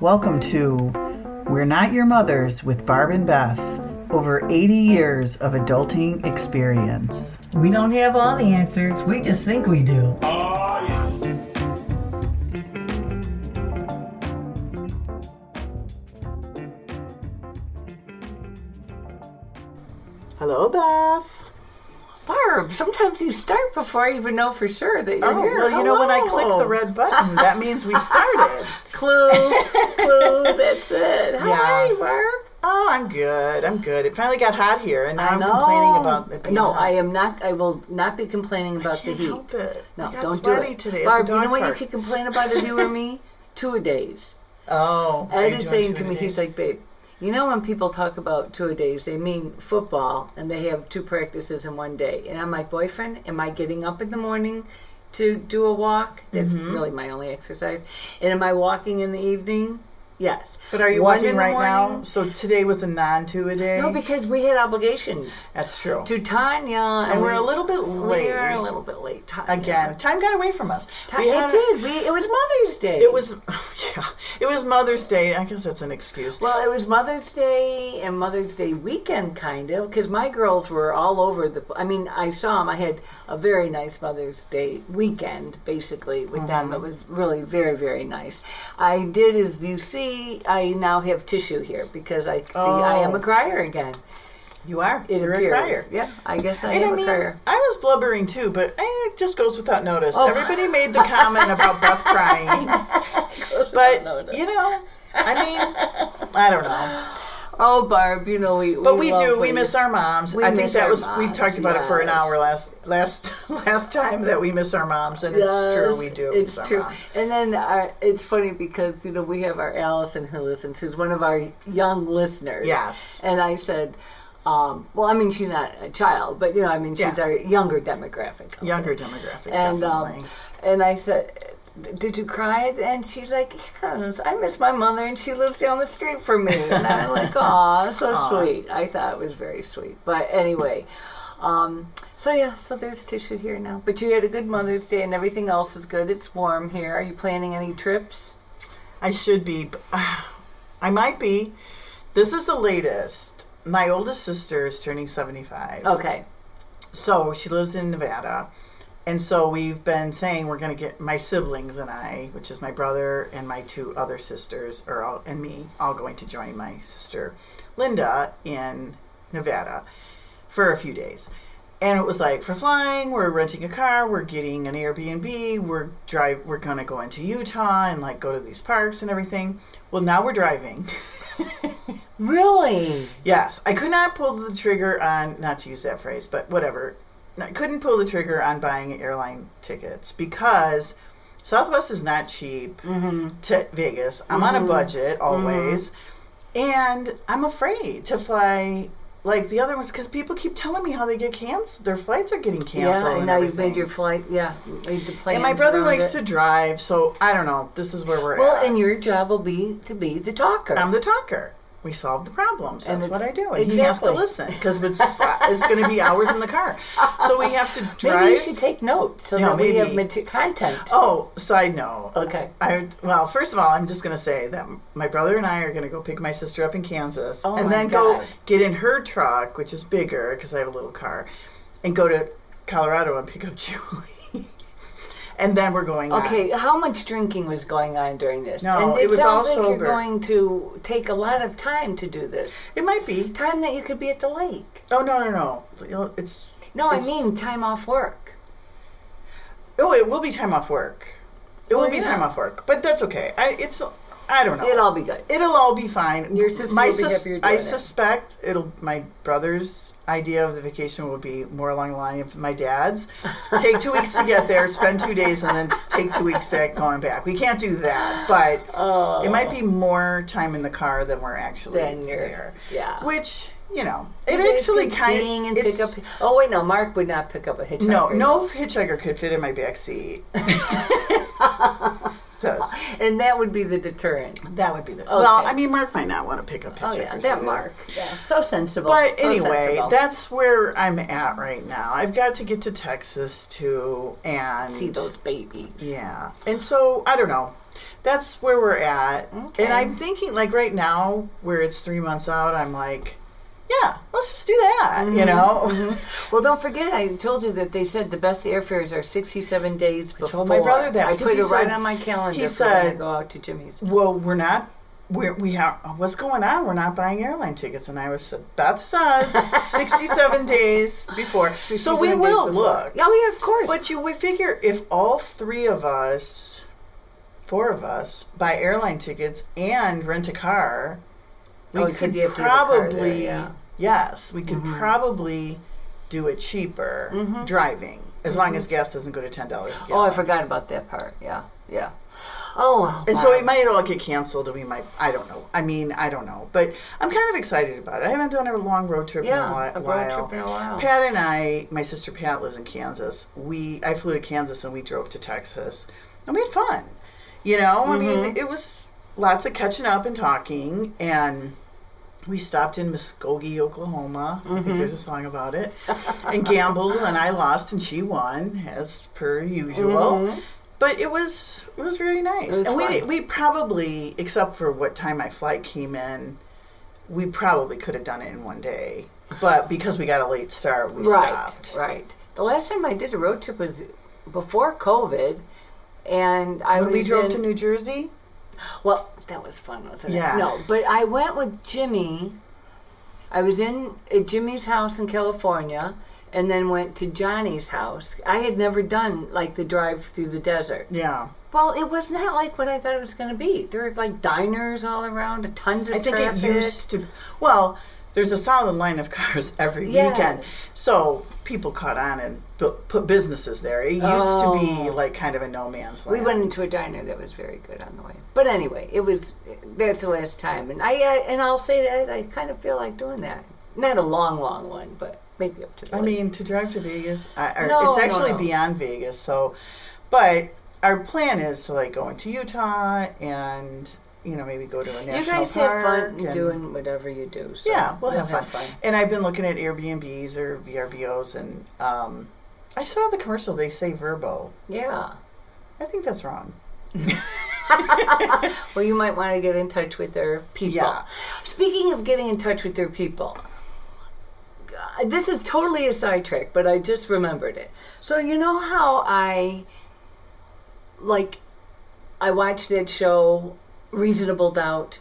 Welcome to We're Not Your Mothers with Barb and Beth. Over 80 years of adulting experience. We don't have all the answers, we just think we do. Hello, Beth. Barb, sometimes you start before I even know for sure that you're Oh, here. well, you know, when I click the red button, that means we started. Clue, clue, that's it. Hi, Yeah. Barb. Oh, I'm good. I'm good. It finally got hot here, and now I I'm know. complaining about it being No, hot. I am not. I will not be complaining about the heat. help it. No, don't do it. today Barb, the you know what you could complain about if you were me? Two a days. Oh, Ed is saying to me, he's like, babe, you know when people talk about two a days, they mean football and they have two practices in one day. And I'm like, boyfriend, am I getting up in the morning to do a walk? That's Mm-hmm. really my only exercise. And am I walking in the evening? Yes. But are you One the right now? So today was a non-two a day. No, because we had obligations that's true. to Tanya. and we're we- a little bit late. We are a little bit late, Tanya. Again, time got away from us. Ti- We it had a- did. We, it was Mother's Day. It was, yeah, it was Mother's Day. I guess that's an excuse. Well, it was Mother's Day and Mother's Day weekend, kind of, because my girls were all over the. I mean, I saw them. I had a very nice Mother's Day weekend, basically, with them. Mm-hmm. It was really very, very nice. I did, as you see, I now have tissue here because I see I am Oh. a crier again. You are. It You're appears. a crier. Yeah, I guess I And am I a mean, crier. I was blubbering too, but eh, it just goes without notice. Oh. Everybody made the comment about Beth crying, but you know, I mean, I don't know. Oh, Barb, you know we. But we, do. We miss our moms. We I think that was we talked about it for an hour last last last time that we miss our moms, and it's true. We do. It's true. moms. And then our, it's funny because you know we have our Allison who listens, who's one of our young listeners. Yes. And I said, um, well, I mean she's not a child, but you know, I mean she's Yeah. our younger demographic. Younger demographic, And um, and I said. Did you cry? And she's like, Yes, I miss my mother, and she lives down the street from me. And I'm like, Aw, so sweet. I thought it was very sweet. But anyway, um, so yeah, so there's tissue here now. But you had a good Mother's Day and everything else is good. It's warm here. Are you planning any trips? I should be. I might be. This is the latest. My oldest sister is turning seventy-five. Okay. So she lives in Nevada. And so we've been saying we're going to get my siblings and I, which is my brother and my two other sisters, or all, and me, all going to join my sister Linda in Nevada for a few days. And it was like for flying, we're renting a car, we're getting an Airbnb, we're drive, we're going to go into Utah and like go to these parks and everything. Well, now we're driving. Really? Yes, I could not pull the trigger on, not to use that phrase, but whatever. I couldn't pull the trigger on buying airline tickets because Southwest is not cheap mm-hmm. to Vegas. I'm on a mm-hmm. budget mm-hmm. always. And I'm afraid to fly like the other ones because people keep telling me how they get canceled. Their flights are getting canceled. Yeah, and know you've made your flight. Yeah, made the plans. And my brother likes it. to drive, so I don't know. This is where we're Well, at. Well, and your job will be to be the talker. I'm the talker. We solve the problems. That's what I do. And he has to listen because it's it's going to be hours in the car. So we have to drive. Maybe you should take notes so Yeah, that we have maybe. content. Oh, side note. Okay. I well, first of all, I'm just going to say that my brother and I are going to go pick my sister up in Kansas, Oh and then go get in her truck, which is bigger because I have a little car, and go to Colorado and pick up Julie. And then we're going. on. Okay, how much drinking was going on during this? No, and it was all sounds like sober. you're going to take a lot of time to do this. It might be. Time that you could be at the lake. Oh no no no! It's No, I mean time off work. Oh, it will be time off work. It Well, will be yeah. time off work, but that's okay. I it's I don't know. It'll all be good. It'll all be fine. Your sister my will be you're I it. suspect it'll. My brother's idea of the vacation will be more along the line of my dad's. Take two weeks to get there, spend two days, and then take two weeks back going back. We can't do that, but it might be more time in the car than we're actually there. yeah. Which you know, it It's actually kind of and pick up. Oh wait, no, Mark would not pick up a hitchhiker. no, no hitchhiker could fit in my back seat. so and that would be the deterrent. that would be the well. I mean, Mark might not want to pick up pictures. Oh yeah, that. Mark. Yeah, so sensible. But so anyway, sensible. that's where I'm at right now. I've got to get to Texas too, and see those babies. Yeah, and so I don't know. that's where we're at. Okay. And I'm thinking, like right now, where it's three months out, I'm like, yeah, let's just do that. Mm-hmm. You know, Well, don't forget, I told you that they said the best airfares are 67 days before. told my brother that I put it right on my calendar he I said- go out to Jimmy's. well, we're not. We're, we have what's going on? We're not buying airline tickets, and I was Beth said sixty-seven days before, so we will look. Oh, yeah, of course. But you, we figure if all three of us, four of us, buy airline tickets and rent a car, we Oh, could you have to a car there, probably, yeah. Mm-hmm. yes, we could probably do it cheaper driving, as long as gas doesn't go to ten dollars. oh, I forgot about that part. Yeah, yeah. Oh, And so wow. it might all get canceled, and we might. I don't know. I mean, I don't know, but I'm kind of excited about it. I haven't done a long road trip in a, Yeah, whi- a road while. trip in a while. Pat and I, my sister Pat lives in Kansas. We I flew to Kansas and we drove to Texas, and we had fun. You know, I mean, Mm-hmm. it was lots of catching up and talking, and we stopped in Muskogee, Oklahoma. I Mm-hmm. think there's a song about it. and gambled, and I lost, and she won, as per usual. But it was it was very nice, Mm-hmm. was and we we probably, except for what time my flight came in, we probably could have done it in one day. But because we got a late start, we right, stopped. right. The last time I did a road trip was before COVID, and I When was we drove in, to New Jersey, Well, that was fun, wasn't Yeah. it? No, but I went with Jimmy. I was in at Jimmy's house in California, and then went to Johnny's house. I had never done like the drive through the desert. yeah, Well, it was not like what I thought it was going to be. There were like diners all around, tons of I think traffic. it used to. Well, there's a solid line of cars every weekend, so people caught on and put businesses there. It used Oh. to be oh. like kind of a no man's land. We went into a diner that was very good on the way. But anyway, it was that's the last time, and I, I and I'll say that I kind of feel like doing that. Not a long, long one, but maybe up to. The I lake. mean, to drive to Vegas, I, No, it's no, actually no. beyond Vegas. So, but our plan is to like go into Utah and you know maybe go to a national you guys have park fun and- doing whatever you do. So Yeah, we'll have, fun. fun. And I've been looking at Airbnbs or VRBOs, and um, I saw the commercial. They say Verbo. Yeah. I think that's wrong. Well, you might want to get in touch with their people. Yeah. Speaking of getting in touch with their people, uh, this is totally a sidetrack, but I just remembered it. So you know how I like I watched that show Reasonable Doubt.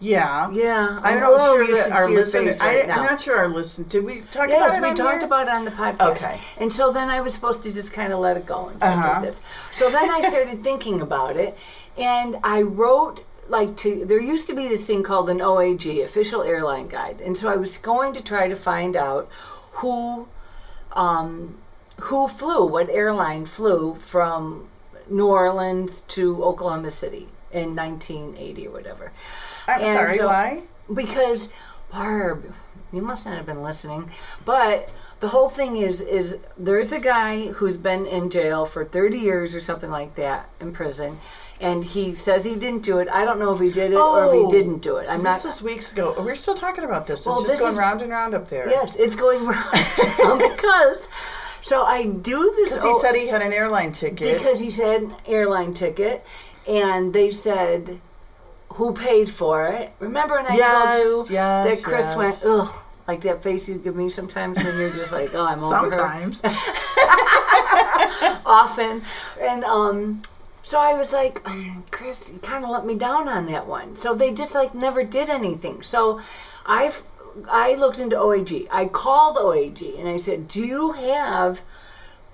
Yeah. Yeah, I'm I not sure that our listeners. I, right I'm not sure our listen. Did we talk about Yes, we talked here? about it on the podcast. Okay. And so then I was supposed to just kind of let it go and stuff Uh-huh. like this. So then I started thinking about it, and I wrote like to. There used to be this thing called an OAG, Official Airline Guide, and so I was going to try to find out who, um, who flew, what airline flew from New Orleans to Oklahoma City in 1980 or whatever. I'm And sorry. so- why? because Barb, you must not have been listening, but the whole thing is is there's a guy who's been in jail for 30 years or something like that in prison and he says he didn't do it. I don't know if he did it or if Oh, he didn't do it. I'm this not This was weeks ago. Oh, we're still talking about this. It's Well, just this going is- round and round up there. Yes, it's going round because so I do this Because he oh, said he had an airline ticket. because he said airline ticket and they said who paid for it? Remember and i Yes, told you yes, that chris yes. went ugh like that face you give me sometimes when you're just like oh i'm over Sometimes. often. And um so i was like um, chris you kind of let me down on that one. So they just like never did anything. So i've i looked into oag i called oag and i said do you have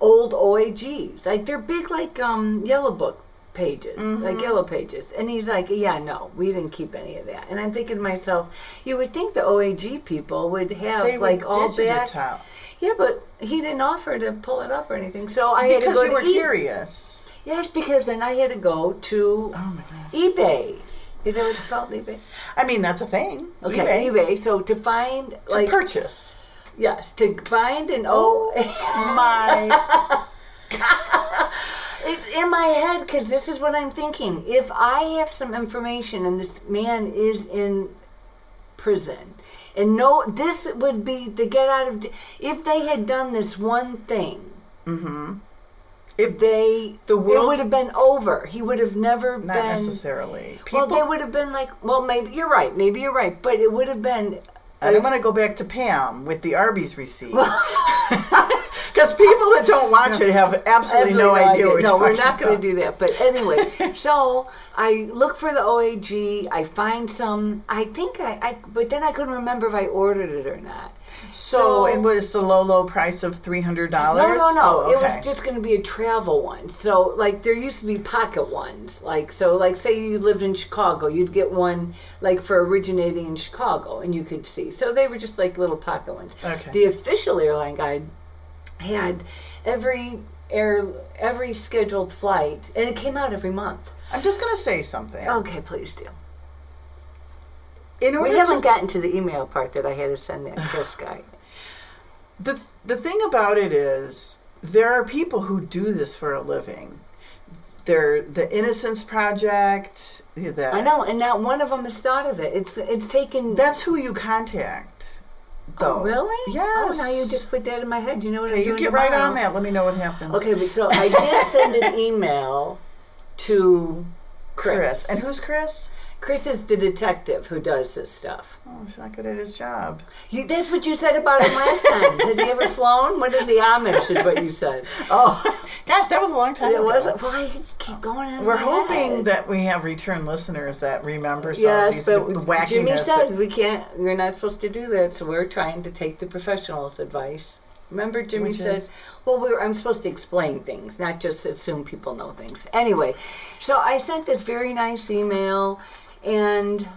old oags like they're big like um yellow book pages like mm-hmm. yellow pages and he's like yeah no we didn't keep any of that and i'm thinking to myself you would think the oag people would have they like would all that out. yeah, but he didn't offer to pull it up or anything. So I had to Because go you to were E- curious. Yes, because then I had to go to Oh eBay. Is that what it's called, eBay? I mean, that's a thing. Okay, eBay. eBay. So to find To like purchase. yes, to find an O. Oh my. it's in my head because this is what I'm thinking. If I have some information and this man is in prison, and no, this would be the get out of. If they had done this one thing, mm-hmm. If- they the world it would have been over. He would have never Not been. necessarily. Well, they would have been like, well, maybe you're right. Maybe you're right, but it would have been. and I'm going to go back to Pam with the Arby's receipt. Because people that don't watch it have absolutely, no, idea what we're No, we're not going to do that. But anyway, so I look for the OAG. I find some. I think I, I, but then I couldn't remember if I ordered it or not. So, it was the low, low price of $300? No, no, no. Oh, It was just going to be a travel one. So, like, there used to be pocket ones. Like, so, like, say you lived in Chicago, you'd get one, like, for originating in Chicago, and you could see. So they were just like little pocket ones. Okay. The official airline guide had every air, every scheduled flight, and it came out every month. I'm just going to say something. Okay, please do. In order We haven't to, gotten to the email part that I had to send that Chris guy. the, the thing about it is, there are people who do this for a living. They're the Innocence Project. The, I know, and not one of them has thought of it. It's it's taken. That's who you contact. Oh, though. Oh, really? Yes. Oh, now you just put that in my head. You know what Okay, I'm you doing get right on that. Let me know what happens. Okay, but so I did send an email to Chris. Chris. And who's Chris? Chris is the detective who does this stuff. Oh, he's not good at his job. You, that's what you said about him last time. Has he ever flown? What is the Amish? Is what you said. Oh, gosh, that was a long time It ago. wasn't. Why you keep going on? We're hoping head? that we have return listeners that remember some of these but the, the wackiness. Jimmy said we can't. We're not supposed to do that, so we're trying to take the professional's advice. Remember, Jimmy said? "Well, we're, I'm supposed to explain things, not just assume people know things." Anyway, so I sent this very nice email, and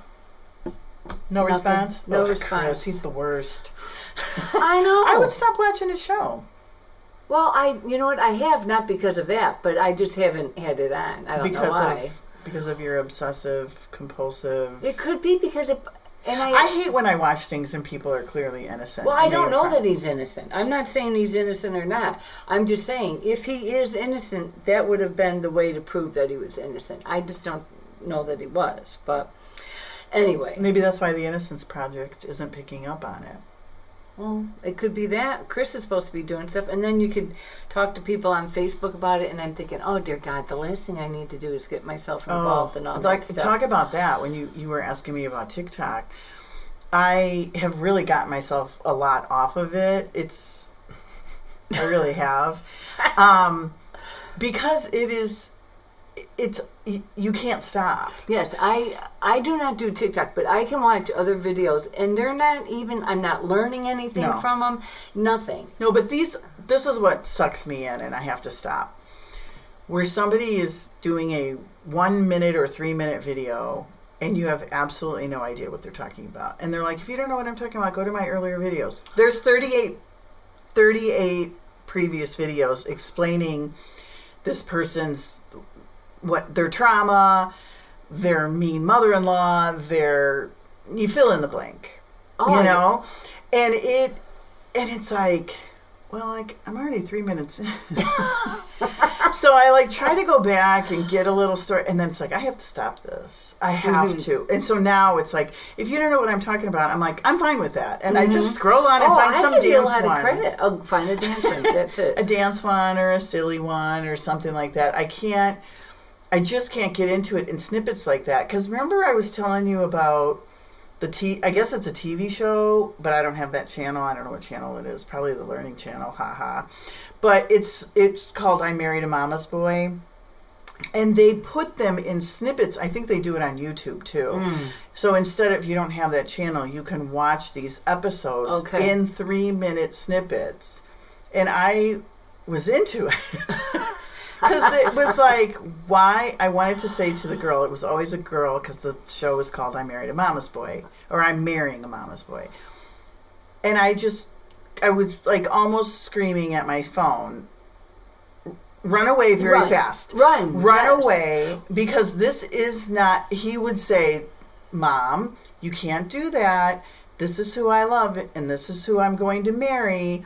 no Nothing. response. No response. Chris, he's the worst. I know. I would stop watching his show well, I, you know what, I have not because of that, but I just haven't had it on. I don't know because why. of because of your obsessive compulsive. It could be because it, and I. I hate when I watch things and people are clearly innocent. Well, I don't know are that he's innocent. I'm not saying he's innocent or not. I'm just saying if he is innocent, that would have been the way to prove that he was innocent. I just don't know that he was. But anyway, Maybe that's why the Innocence Project isn't picking up on it. well, it could be that Chris is supposed to be doing stuff, and then you could talk to people on Facebook about it. And I'm thinking, oh dear God, the last thing I need to do is get myself involved in all Oh, like that stuff. talk about that when you you were asking me about TikTok. I have really got myself a lot off of it. It's I really have. Um because it is it's you can't stop. Yes, I I do not do TikTok, but I can watch other videos, and they're not even. I'm not learning anything No. from them. Nothing. No, but these this is what sucks me in and I have to stop. Where somebody is doing a 1 minute or 3 minute video and you have absolutely no idea what they're talking about. And they're like, "If you don't know what I'm talking about, go to my earlier videos." There's 38 38 previous videos explaining this person's what their trauma, their mean mother-in-law, their you fill in the blank Oh, you know and it and it's like well like i'm already three minutes in so i like try to go back and get a little story and then it's like i have to stop this i have Mm-hmm. to and so now it's like if you don't know what i'm talking about i'm like i'm fine with that and i just scroll on and Oh, find I some dance one credit. I'll find a dance one. That's it. a dance one or a silly one or something like that i can't i just can't get into it in snippets like that because remember i was telling you about the t i guess it's a tv show but i don't have that channel. I don't know what channel it is. Probably the learning channel haha. But it's it's called i married a mama's boy and they put them in snippets. I think they do it on youtube too. Hmm. So instead of you don't have that channel you can watch these episodes Okay. in three minute snippets. And i was into it because it was like why i wanted to say to the girl it was always a girl because the show was called i married a mama's boy or i'm marrying a mama's boy and i just i was like almost screaming at my phone run away very Run. fast Run. run yes. away because this is not he would say mom you can't do that this is who i love and this is who i'm going to marry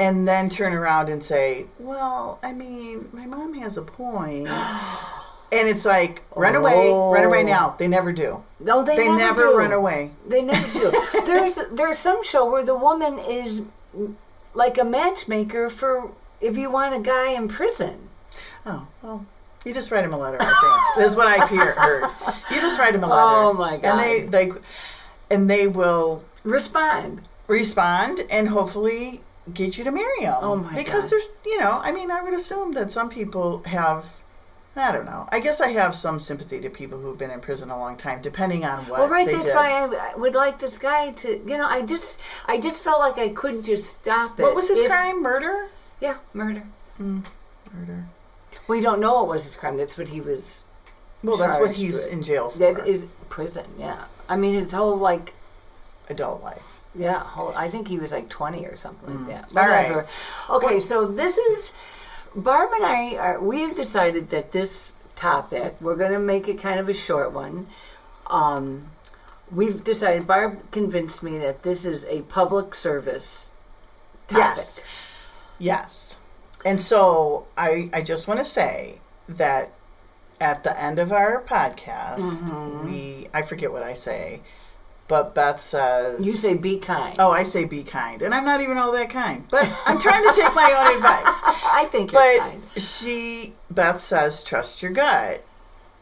and then turn around and say well i mean my mom has a point." and it's like run away run away Oh. now they never do No, they, they never, never do. run away They never do. there's there's some show where the woman is like a matchmaker for if you want a guy in prison. Oh, well, you just write him a letter. I think this is what I've hear, heard. You just write him a letter. Oh, my god! And they they and they will Respond. respond and hopefully get you to marry him. Oh, my Because God. there's, you know, I mean, I would assume that some people have. I don't know. I guess I have some sympathy to people who've been in prison a long time, depending on what Well, right. That's did. why I, would like this guy to. You know, I just, I just felt like I couldn't just stop it. what was his If- crime? Murder. Yeah, murder. Hmm, murder. We don't know what was his crime. That's what he was. Well, that's what he's with. in jail for. That is prison. Yeah. I mean, his whole like adult life. Yeah, whole, I think he was like 20 or something like that. All right. Whatever. Okay, so this is Barb and I are we have decided that this topic we're going to make it kind of a short one. Um, we've decided Barb convinced me that this is a public service topic. Yes. Yes. And so I I just want to say that at the end of our podcast, Mm-hmm. we I forget what I say, but Beth says You say be kind. Oh, I say be kind. And I'm not even all that kind. But I'm trying to take my own advice. I think you're But kind. she Beth says trust your gut.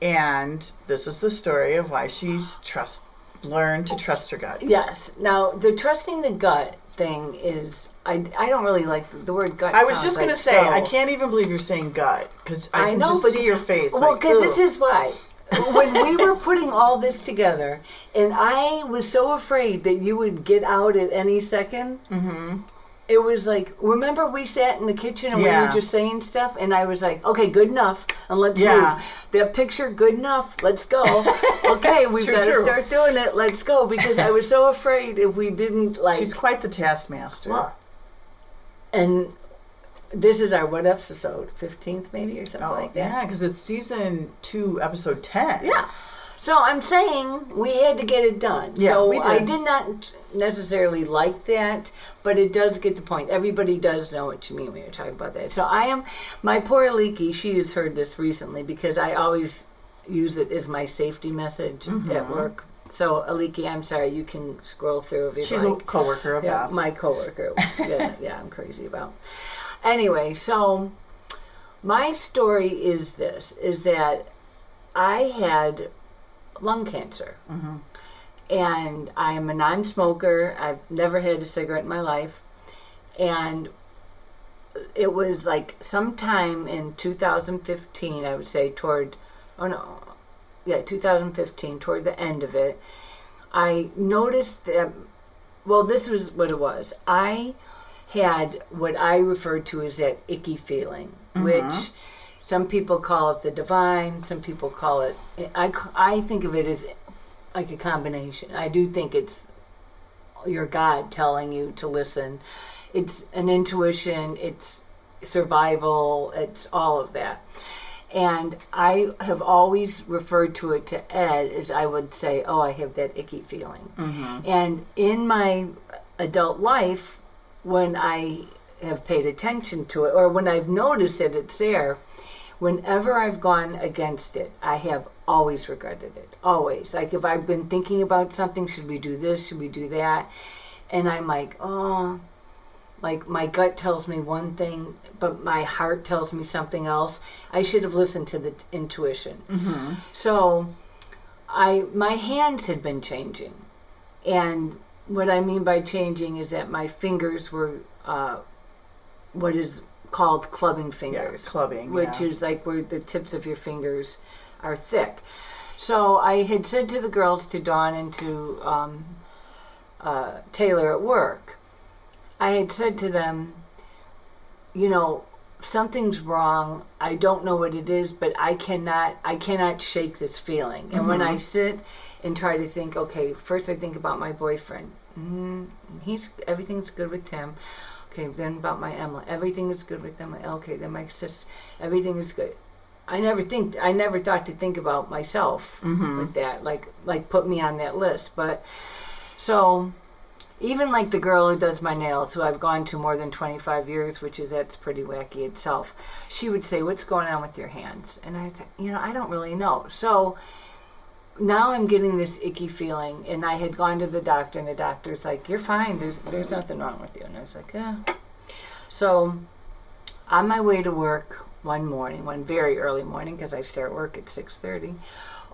And this is the story of why she's trust learned to trust her gut. Yes. Now, the trusting the gut thing is I, I don't really like the, the word gut. I was just going to like say, so. I can't even believe you're saying gut because I, I can know, just see your face. Well, like, because this is why. When we were putting all this together, and I was so afraid that you would get out at any 2nd Mm-hmm. It was like, remember we sat in the kitchen and we were just saying stuff, and I was like, okay, good enough, and let's Yeah. move. That picture, good enough, let's go. okay, we've got to start doing it, let's go, because I was so afraid if we didn't, like, She's quite the taskmaster. Well, and this is our what episode? 15th maybe, or something oh, like that? yeah, because it's season two, episode 10. Yeah. So I'm saying we had to get it done. Yeah, so we I did. did not necessarily like that, but it does get the point. Everybody does know what you mean when you're talking about that. So I am my poor Leaky. She has heard this recently because I always use it as my safety message Mm-hmm. at work. So Aliki, I'm sorry. You can scroll through if you She's like. a coworker of Yeah, my coworker. yeah, yeah, I'm crazy about. Anyway, so my story is this: is that I had lung cancer, mm-hmm. and I am a non-smoker. I've never had a cigarette in my life, and it was like sometime in 2015. I would say toward, oh no, yeah, 2015, toward the end of it. I noticed that well, this was what it was. I had what I refer to as that icky feeling, mm-hmm. which some people call it the divine, some people call it. I, I think of it as like a combination. I do think it's your God telling you to listen. It's an intuition, it's survival, it's all of that. And I have always referred to it to Ed as I would say, Oh, I have that icky feeling. Mm-hmm. And in my adult life, when I have paid attention to it, or when I've noticed that it's there, whenever I've gone against it, I have always regretted it. Always. Like if I've been thinking about something, should we do this? Should we do that? And I'm like, oh, like my gut tells me one thing, but my heart tells me something else. I should have listened to the t- intuition. Mm-hmm. So, I my hands had been changing, and what I mean by changing is that my fingers were uh, what is called clubbing fingers, Yeah, clubbing, which yeah. is like where the tips of your fingers are thick. So I had said to the girls, to Dawn and to um, uh, Taylor at work, I had said to them, you know, something's wrong. I don't know what it is, but I cannot I cannot shake this feeling. And when I sit and try to think, okay, first I think about my boyfriend. Mm, he's everything's good with him. Okay, then about my Emma, everything is good with them. Okay, then my sis, everything is good. I never think I never thought to think about myself with that, like like put me on that list. But so even like the girl who does my nails, who I've gone to more than 25 years, which is that's pretty wacky itself, she would say, "What's going on with your hands?" And I'd say, "You know, I don't really know." So now I'm getting this icky feeling, and I had gone to the doctor, and the doctor's like, "You're fine. There's there's nothing wrong with you." And I was like, "Yeah." So on my way to work one morning, one very early morning, because I start work at six thirty,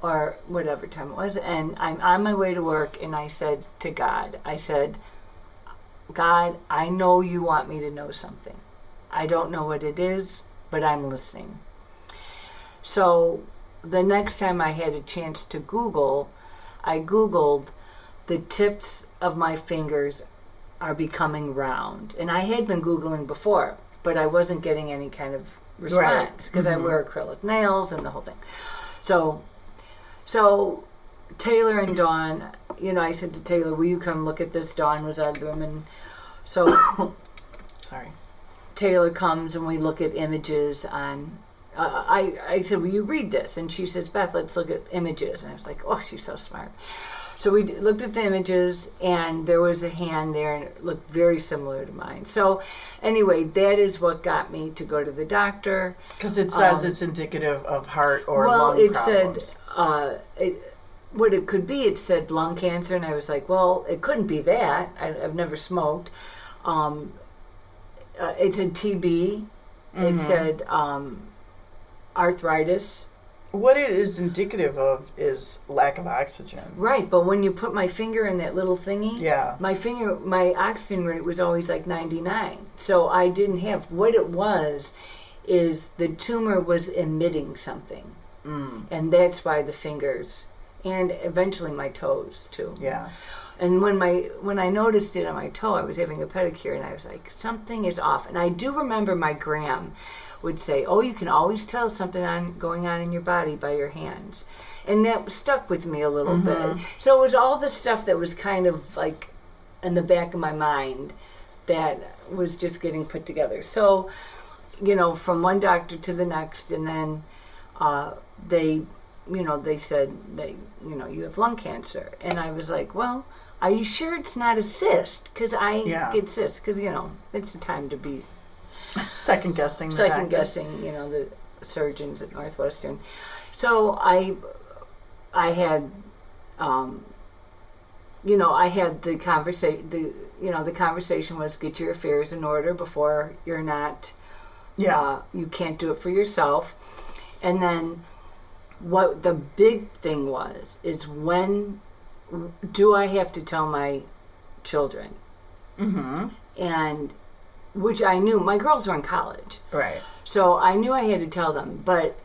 or whatever time it was, and I'm on my way to work, and I said to God, I said, God, I know you want me to know something. I don't know what it is, but I'm listening. So the next time I had a chance to Google, I Googled the tips of my fingers are becoming round. And I had been Googling before, but I wasn't getting any kind of response because I mm-hmm. wear acrylic nails and the whole thing. So, so Taylor and Dawn, you know, I said to Taylor, "Will you come look at this?" Dawn was out of the room, and so Sorry. Taylor comes and we look at images on. Uh, I I said, "Will you read this?" And she says, "Beth, let's look at images." And I was like, "Oh, she's so smart." So we d- looked at the images, and there was a hand there, and it looked very similar to mine. So, anyway, that is what got me to go to the doctor. Because it says Um, it's indicative of heart or well, lung it problems. said uh, it, what it could be. It said lung cancer, and I was like, well, it couldn't be that. I, I've never smoked. Um, uh, it said TB. Mm-hmm. It said um, arthritis. what it is indicative of is lack of oxygen. Right, but when you put my finger in that little thingy, Yeah. my finger, my oxygen rate was always like 99. So I didn't have, what it was is the tumor was emitting something. Mm. And that's why the fingers and eventually my toes too. Yeah. And when my when I noticed it on my toe, I was having a pedicure and I was like, something is off. And I do remember my gram would say, "Oh, you can always tell something on going on in your body by your hands." And that stuck with me a little bit. So it was all the stuff that was kind of like in the back of my mind that was just getting put together. So, you know, from one doctor to the next, and then uh, they, you know, they said they, you know, you have lung cancer, and I was like, well, are you sure it's not a cyst? Because I Yeah. get cysts. Because you know, it's the time to be Second guessing. the second doctor. guessing, you know, the surgeons at Northwestern. So I, I had, um, you know, I had the conversation. The you know, the conversation was get your affairs in order before you're not. Yeah. Uh, you can't do it for yourself, and then what the big thing was is when do I have to tell my children? mm-hmm. And which I knew my girls were in college. Right. So I knew I had to tell them, but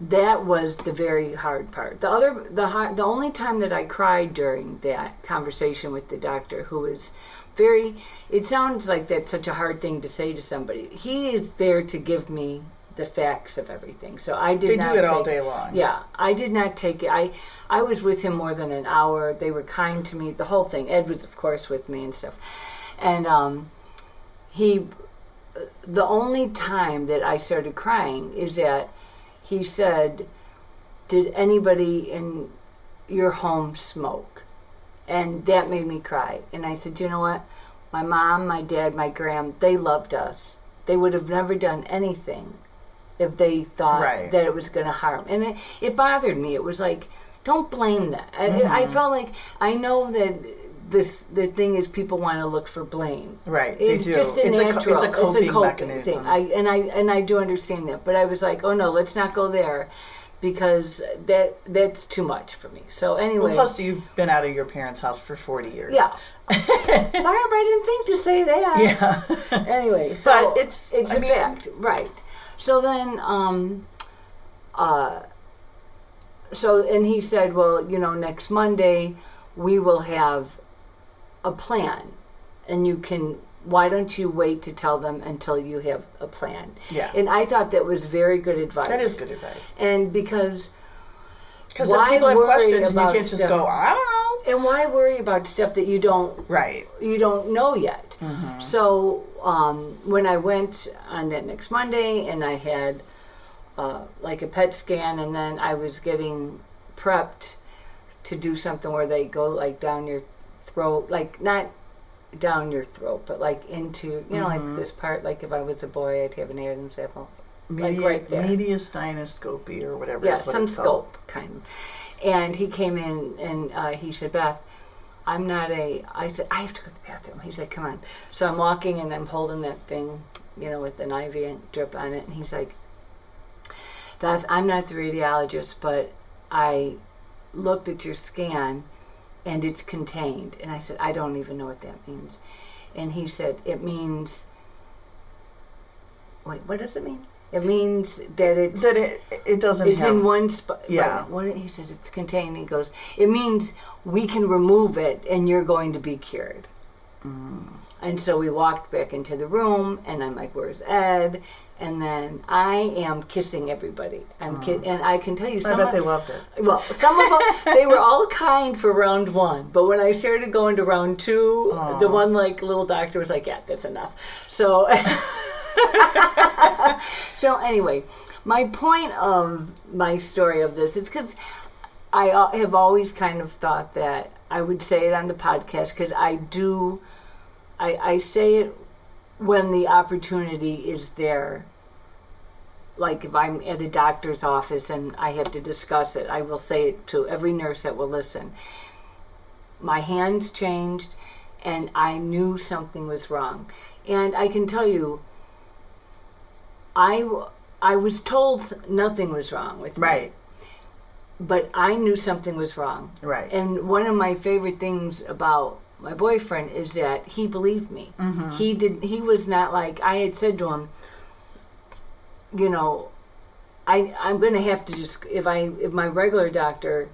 that was the very hard part. The other, the hard, the only time that I cried during that conversation with the doctor, who was very, it sounds like that's such a hard thing to say to somebody. He is there to give me the facts of everything. So I did They not do it all day long. Yeah, I did not take it. I I was with him more than an hour. They were kind to me. The whole thing. Ed was, of course, with me and stuff. And um, he, the only time that I started crying is that he said, "Did anybody in your home smoke?" And that made me cry. And I said, "You know what? My mom, my dad, my gram, they loved us. They would have never done anything if they thought Right. that it was going to harm." And it, it bothered me. It was like, don't blame that. I, I Mm-hmm. felt like I know that this the thing is people want to look for blame. Right. They It's do. just a it's, a, co- natural. it's a coping, coping mechanism. thing. I and I and I do understand that, but I was like, oh no, let's not go there, because that that's too much for me. So anyway, well, plus you've been out of your parents' house for 40 years. yeah. Barb, I didn't think to say that. Yeah. Anyway, so But it's- it's I a mean- fact, right? So then, um, uh, so and he said, well, you know, next Monday we will have a plan, and you can. Why don't you wait to tell them until you have a plan? Yeah. And I thought that was very good advice. that is good advice. And because Because Why people have questions and you about can't just stuff? go, I don't know. and why worry about stuff that you don't Right. you don't know yet. So um, when I went on that next Monday and I had uh, like a PET scan, and then I was getting prepped to do something where they go like down your throat, like not down your throat, but like into you know like this part. Like if I was a boy, I'd have an Adam's apple. Like right there. mediastinoscopy or whatever. Yeah, what some scope kind. Of. And he came in and uh, he said, Beth, I'm not a. I said, I have to go to the bathroom. He's like, come on. So I'm walking and I'm holding that thing, you know, with an IV drip on it. And he's like, Beth, I'm not the radiologist, but I looked at your scan and it's contained. And I said, I don't even know what that means. And he said, it means. Wait, what does it mean? It means that it's That it it doesn't it's have in one spot. Yeah. Right. What he said, it's contained. He goes, it means we can remove it and you're going to be cured. Mm. And so we walked back into the room, and I'm like, "Where's Ed?" And then I am kissing everybody. I'm ki- and I can tell you, Mm. I some bet of- they loved it. well, some of them they were all kind for round one, but when I started going to round two, the one like little doctor was like, "Yeah, that's enough." So, so anyway, my point of my story of this is because I uh, have always kind of thought that I would say it on the podcast because I do, I, I say it when the opportunity is there like if I'm at a doctor's office and I have to discuss it, I will say it to every nurse that will listen. My hands changed and I knew something was wrong. And I can tell you, I, I was told nothing was wrong with me, Right. but I knew something was wrong. Right. And one of my favorite things about my boyfriend is that he believed me. Mm-hmm. He did. He was not like I had said to him. You know, I I'm going to have to just if I if my regular doctor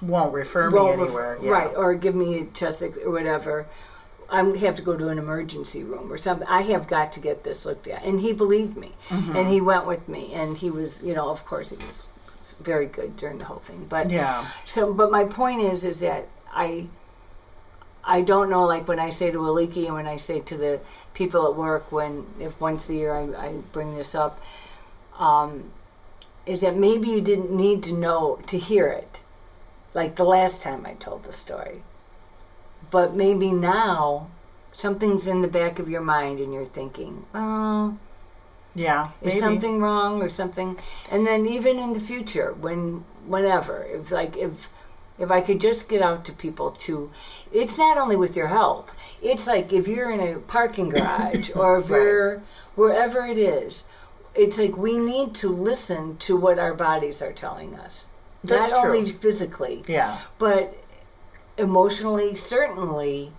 Won't refer me won't ref- anywhere. yeah. right or give me a chest or whatever. I'm gonna have to go to an emergency room or something. I have got to get this looked at, and he believed me, Mm-hmm. and he went with me, and he was, you know, of course, he was very good during the whole thing. But Yeah. so, but my point is, is that I, I don't know. Like when I say to Aliki and when I say to the people at work, when if once a year I, I bring this up, um, is that maybe you didn't need to know to hear it, like the last time I told the story, but maybe now something's in the back of your mind and you're thinking, oh, Yeah. is Maybe. something wrong or something and then even in the future when whenever if like if if i could just get out to people to it's not only with your health it's like if you're in a parking garage or if Right. you're wherever it is it's like we need to listen to what our bodies are telling us That's not true. only physically Yeah. but emotionally, certainly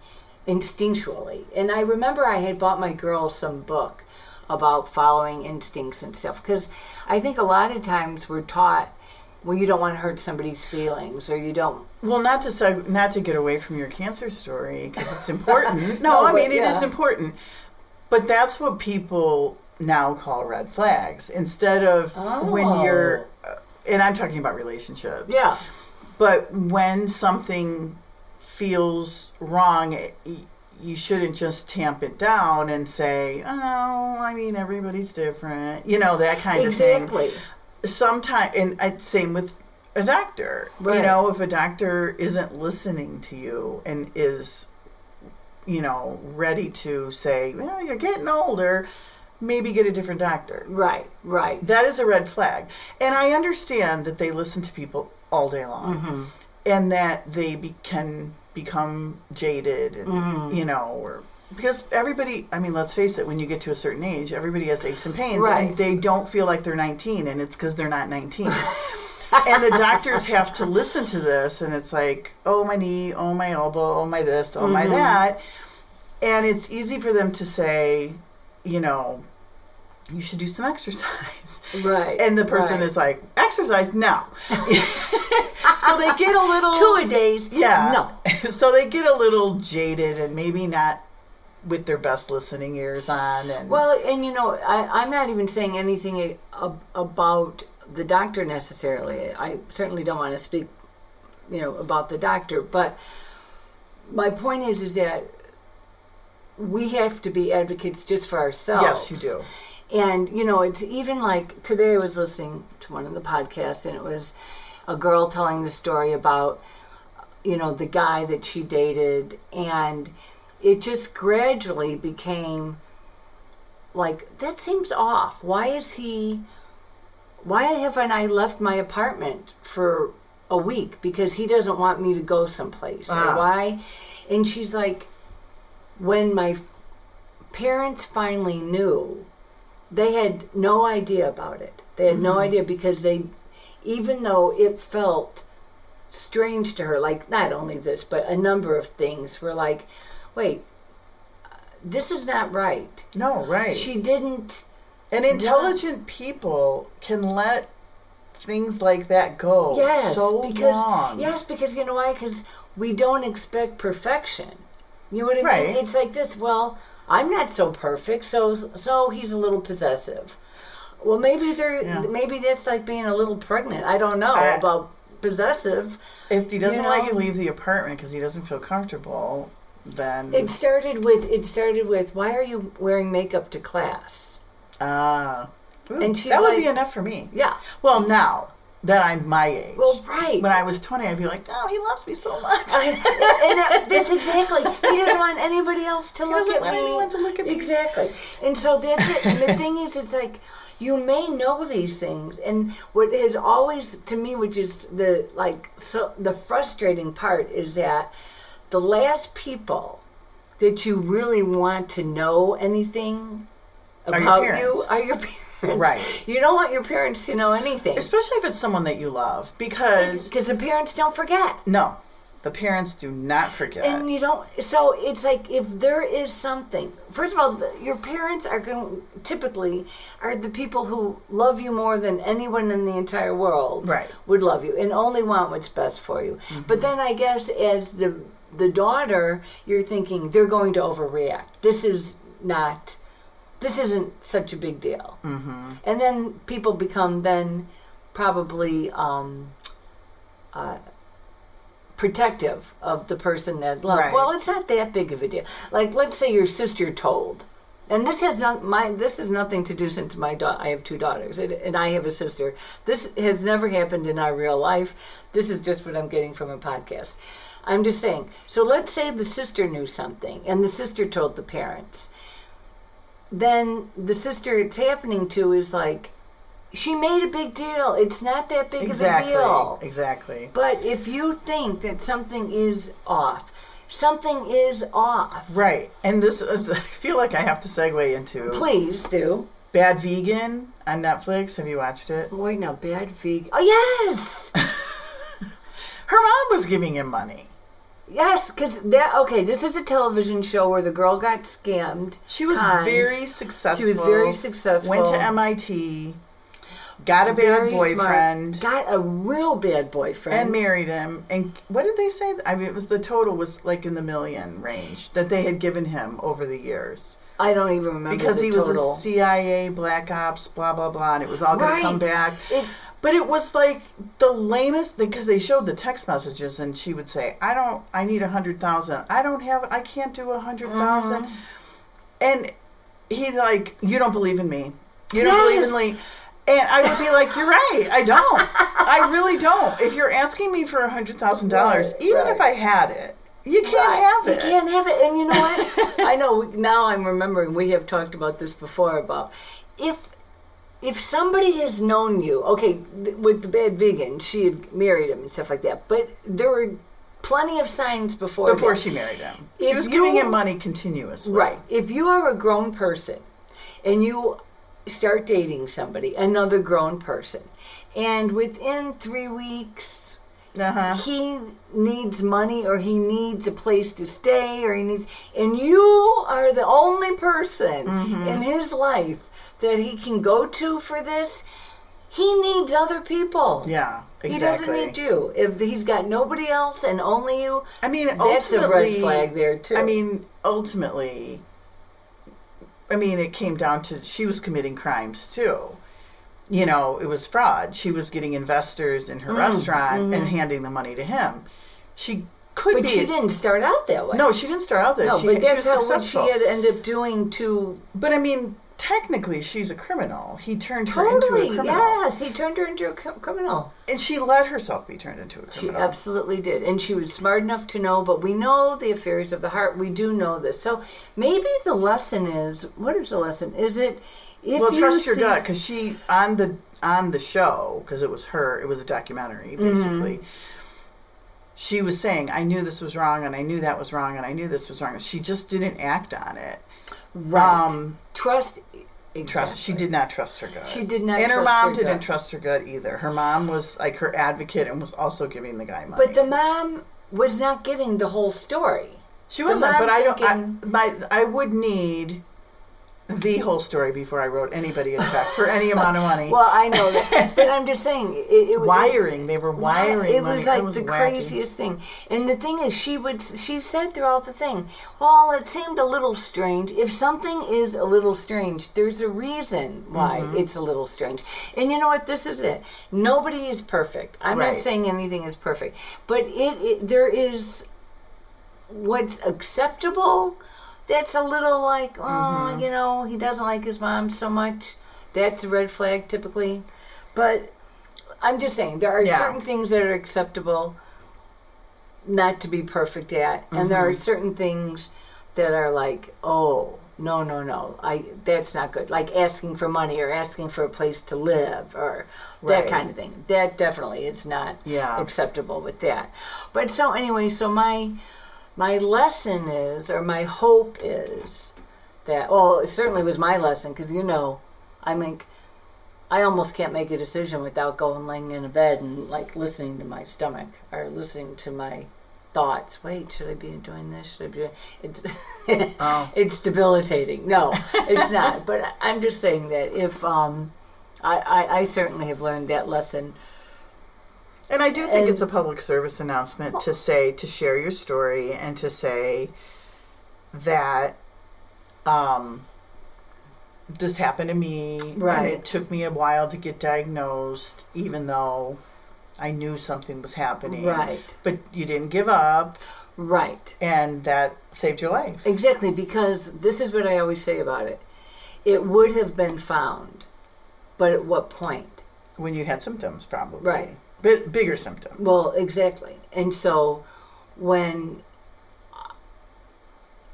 instinctually. And I remember I had bought my girls some book about following instincts and stuff because I think a lot of times we're taught, well, you don't want to hurt somebody's feelings or you don't. Well, not to seg- not to get away from your cancer story because it's important. No, no, I mean it is important, but that's what people now call red flags instead of when you're. Uh, and I'm talking about relationships. Yeah. But when something feels wrong, it, you shouldn't just tamp it down and say, "Oh, I mean, everybody's different," you know, that kind of thing Exactly. sometimes and uh, same with a doctor Right. you know if a doctor isn't listening to you and is you know ready to say well you're getting older maybe get a different doctor Right, right. that is a red flag and i understand that they listen to people all day long Mm-hmm. and that they be, can become jaded and Mm-hmm. you know or because everybody i mean let's face it when you get to a certain age everybody has aches and pains Right. and they don't feel like they're 19 and it's because they're not 19 and the doctors have to listen to this and it's like oh my knee oh my elbow oh my this oh my that and it's easy for them to say you know you should do some exercise Right. and the person right. is like exercise no so they get a little two a days. yeah No. so they get a little jaded and maybe not with their best listening ears on and Well, and you know, I, I'm not even saying anything about the doctor necessarily. I certainly don't want to speak, you know, about the doctor. But my point is, is that we have to be advocates just for ourselves. yes you do And you know, it's even like today I was listening to one of the podcasts, and it was a girl telling the story about you know the guy that she dated, and it just gradually became like that seems off. Why is he? Why haven't I left my apartment for a week because he doesn't want me to go someplace? Ah. Why? And she's like, when my parents finally knew, they had no idea about it. They had no mm-hmm. idea because they, even though it felt strange to her, like not only this, but a number of things were like, wait, this is not right. No, right. She didn't. and intelligent people can let things like that go Yes, so because long. yes, because you know why? Because we don't expect perfection. You know what I mean? Right. It's like this. Well, I'm not so perfect, so so he's a little possessive. Well, maybe they're Yeah. maybe that's like being a little pregnant. I don't know I- about possessive. If he doesn't You let you leave the apartment because he doesn't feel comfortable, then It started with it started with why are you wearing makeup to class? ah, Ooh, And that would be enough for me. Yeah. Well, now that I'm my age, Well, right. when I was 20, I'd be like, "Oh, he loves me so much." I- and that, that's exactly. He doesn't want anybody else to look doesn't at want me. anyone to look at me. Exactly. And so that's it. And the thing is, it's like you may know these things, and what has always to me, which is the like so the frustrating part, is that the last people that you really want to know anything Are about you are your parents. Right. You don't want your parents to know anything Especially if it's someone that you love, because because the parents don't forget. no, the parents do not forget. And you don't. So it's like if there is something. First of all, the, your parents are going typically are the people who love you more than anyone in the entire world. Right. Would love you and only want what's best for you. Mm-hmm. But then I guess as the the daughter, you're thinking they're going to overreact. This is not. This isn't such a big deal. Mm-hmm. And then people become then probably. Um, uh, protective of the person that love. Right. Well, it's not that big of a deal. Like, let's say your sister told, and this has not my this has nothing to do since my da- I have two daughters and, and I have a sister. This has never happened in our real life. This is just what I'm getting from a podcast. I'm just saying. So let's say the sister knew something, and the sister told the parents. Then the sister it's happening to is like, she made a big deal. It's not that big exactly, of a deal. exactly. But if you think that something is off, something is off. Right, and this is, I feel like I have to segue into Please do. Bad Vegan on Netflix. Have you watched it? Wait, now, bad vegan. Oh, yes! Her mom was giving him money. Yes, because that, okay, this is a television show where the girl got scammed. She was Kind. very successful. She was very successful. Went to MIT, got a bad Very boyfriend, smart. Got a real bad boyfriend. and married him. And what did they say? I mean, it was the total was like in the million range that they had given him over the years I don't even remember because he was a CIA black ops, blah blah blah, and it was all going Right. to come back. It- But it was like the lamest because they showed the text messages, and she would say, "I don't. I need a hundred thousand. I don't have. I can't do a hundred thousand. Mm-hmm. And he's like, "You don't believe in me. You don't believe in Yes. me." And I would be like, "You're right. I don't. I really don't. If you're asking me for a hundred thousand dollars, Right, even right. if I had it, you can't Right. have it. You can't have it. And you know what? I know now I'm remembering we have talked about this before about if if somebody has known you, okay, th- with the bad vegan, she had married him and stuff like that, but there were plenty of signs before Before that. she married him, she If was giving you- him money continuously. Right. If you are a grown person and you start dating somebody, another grown person, and within three weeks Uh huh. he needs money or he needs a place to stay or he needs and you are the only person Mm-hmm. in his life that he can go to for this he needs other people Yeah. Exactly. he doesn't need you if he's got nobody else and only you I mean, That's a red flag there, too. I mean, ultimately, I mean, it came down to she was committing crimes too. You know, it was fraud. She was getting investors in her Mm, restaurant and handing the money to him. She could mm-hmm. but be. she didn't start out that way No, she didn't start out there. no she, but she that's was how what she had ended up doing to But I mean, technically, she's a criminal. He turned her into a totally criminal, yes he turned her into a cr- criminal and she let herself be turned into a criminal. She absolutely did. And she was smart enough to know, but we know the affairs of the heart. We do know this. So maybe the lesson is what is the lesson? Is it if well, you trust your gut because she on the on the show because it was her. It was a documentary basically. She was saying, "I knew this was wrong, and I knew that was wrong, and I knew this was wrong." She just didn't act on it. Right. Um, Trust trust. She did not trust her gut. She did not and her trust mom her mom didn't gut. trust her gut either. Her mom was like her advocate and was also giving the guy money. But the mom was not getting the whole story. she wasn't. But I don't. thinking- I, my I would need the whole story before I wrote anybody a check for any amount of money. Well, I know that, but I'm just saying it, it was wiring. They were wiring. It money. was like it was the wacky. craziest thing. And the thing is, she would she said throughout the thing, well, it seemed a little strange. If something is a little strange, there's a reason why Mm-hmm. it's a little strange. And you know what? This is it. Nobody is perfect. I'm Right. not saying anything is perfect, but it, it there is what's acceptable. That's a little like, oh, Mm-hmm. you know, he doesn't like his mom so much. That's a red flag typically. But I'm just saying there are Yeah. certain things that are acceptable not to be perfect at, and there Mm-hmm. are certain things that are like, oh, no, no, no, I that's not good. Like asking for money or asking for a place to live or that kind of thing. That definitely is not Yeah. acceptable with that. But so anyway, so my my lesson is, or my hope is, that well, it certainly was my lesson because you know, I make. I almost can't make a decision without going laying in a bed and like listening to my stomach or listening to my thoughts. Wait, should I be doing this? Should I be? Doing... It's Oh. it's debilitating. No, it's not. But I'm just saying that if um, I, I I certainly have learned that lesson. And I do think And- it's a public service announcement to say to share your story and to say that um, this happened to me, and it took me a while to get diagnosed, even though I knew something was happening. Right. But you didn't give up, Right. and that saved your life. Exactly, because this is what I always say about it. It would have been found, but at what point? When you had symptoms, probably. Right. But bigger symptoms. Well, exactly. And so when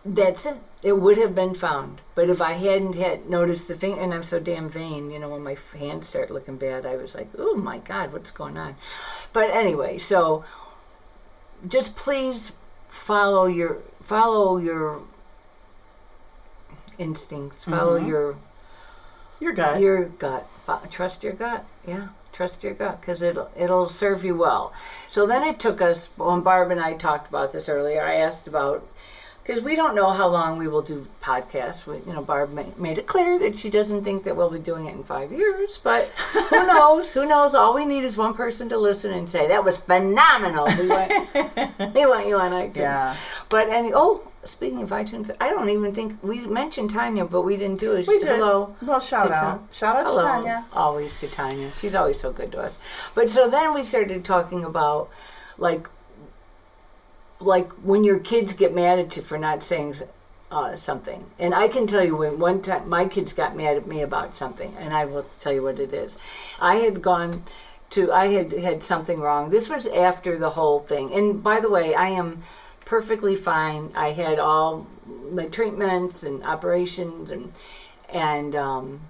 that's it. It would have been found. But if I hadn't had noticed the thing, and I'm so damn vain, you know, when my hands start looking bad, I was like, oh my God, what's going on? But anyway, so just please follow your follow your instincts follow mm-hmm. your your gut. your gut. Trust your gut. Yeah, trust your gut because it'll it'll serve you well. So then it took us when Barb and I talked about this earlier. I asked about because we don't know how long we will do podcasts. We, you know, Barb ma- made it clear that she doesn't think that we'll be doing it in five years. But who knows? Who knows? All we need is one person to listen and say that was phenomenal. We want, we want you on iTunes. Yeah. But any oh. Speaking of iTunes, I don't even think we mentioned Tanya, but we didn't do it. we did. Hello. Well, shout out. Ta- Shout out Hello. to Tanya. Always to Tanya. She's always so good to us. But so then we started talking about like like when your kids get mad at you for not saying uh, something. And I can tell you when one time my kids got mad at me about something, and I will tell you what it is. I had gone to I had had something wrong. This was after the whole thing. And by the way, I am perfectly fine. I had all my treatments and operations and and um,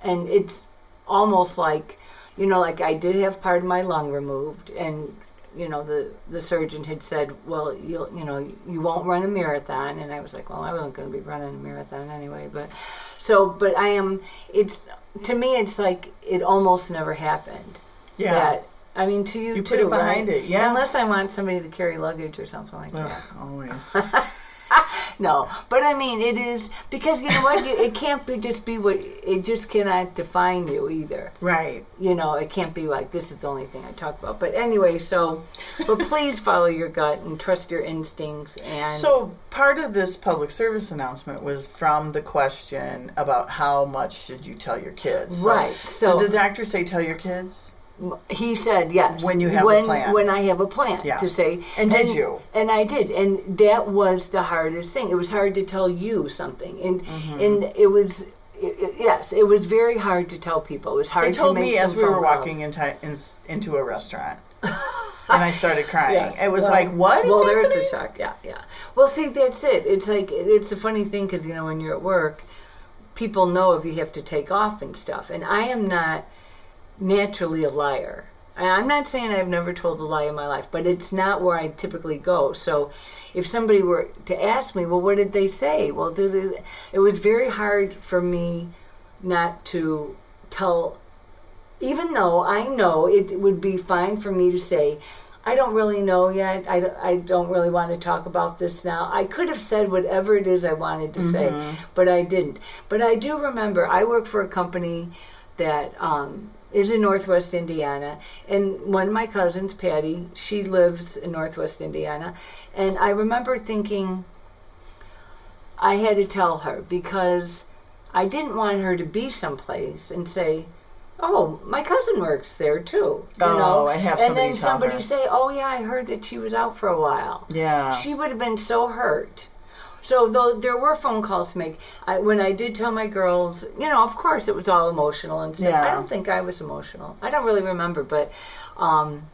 and it's almost like you know like I did have part of my lung removed and you know the the surgeon had said well you you know you won't run a marathon and I was like well I wasn't going to be running a marathon anyway but so but I am it's to me it's like it almost never happened Yeah. that I mean to you, You too put it behind right? it, yeah. unless I want somebody to carry luggage or something like that Ugh, always. no, but I mean, it is because you know what? It can't be just be what it just cannot define you either. right. You know, it can't be like this is the only thing I talk about. But anyway, so, but please follow your gut and trust your instincts. And So part of this public service announcement was from the question about how much should you tell your kids. So right, so did the doctor say tell your kids? He said yes When you have a when, plan. when I have a plan Yeah. to say. And did you? And I did, and that was the hardest thing. It was hard to tell you something, and Mm-hmm. and it was. i- i- Yes, it was very hard to tell people. It was hard They told to make me as we were phone calls. walking into in, into a restaurant, and I started crying. Yes. It was Well- like, what is well, happening? there's a shock. Yeah, yeah. Well, see, that's it. It's like it's a funny thing because you know when you're at work, people know if you have to take off and stuff. And I am not naturally a liar. I'm not saying I've never told a lie in my life, but it's not where I typically go. So, if somebody were to ask me, well, what did they say? Well, did it, it was very hard for me not to tell, even though I know it would be fine for me to say, I don't really know yet. I, I don't really want to talk about this now. I could have said whatever it is I wanted to say, but I didn't. But I do remember I work for a company that um, is in Northwest Indiana, and one of my cousins, Patty, she lives in Northwest Indiana, and I remember thinking I had to tell her because I didn't want her to be someplace and say, "Oh, my cousin works there too." You Oh, know, and have and then somebody her. say, "Oh yeah, I heard that she was out for a while." Yeah. She would have been so hurt. So though there were phone calls to make, I, when I did tell my girls, you know, of course it was all emotional and stuff. I don't think I was emotional. I don't really remember, but um,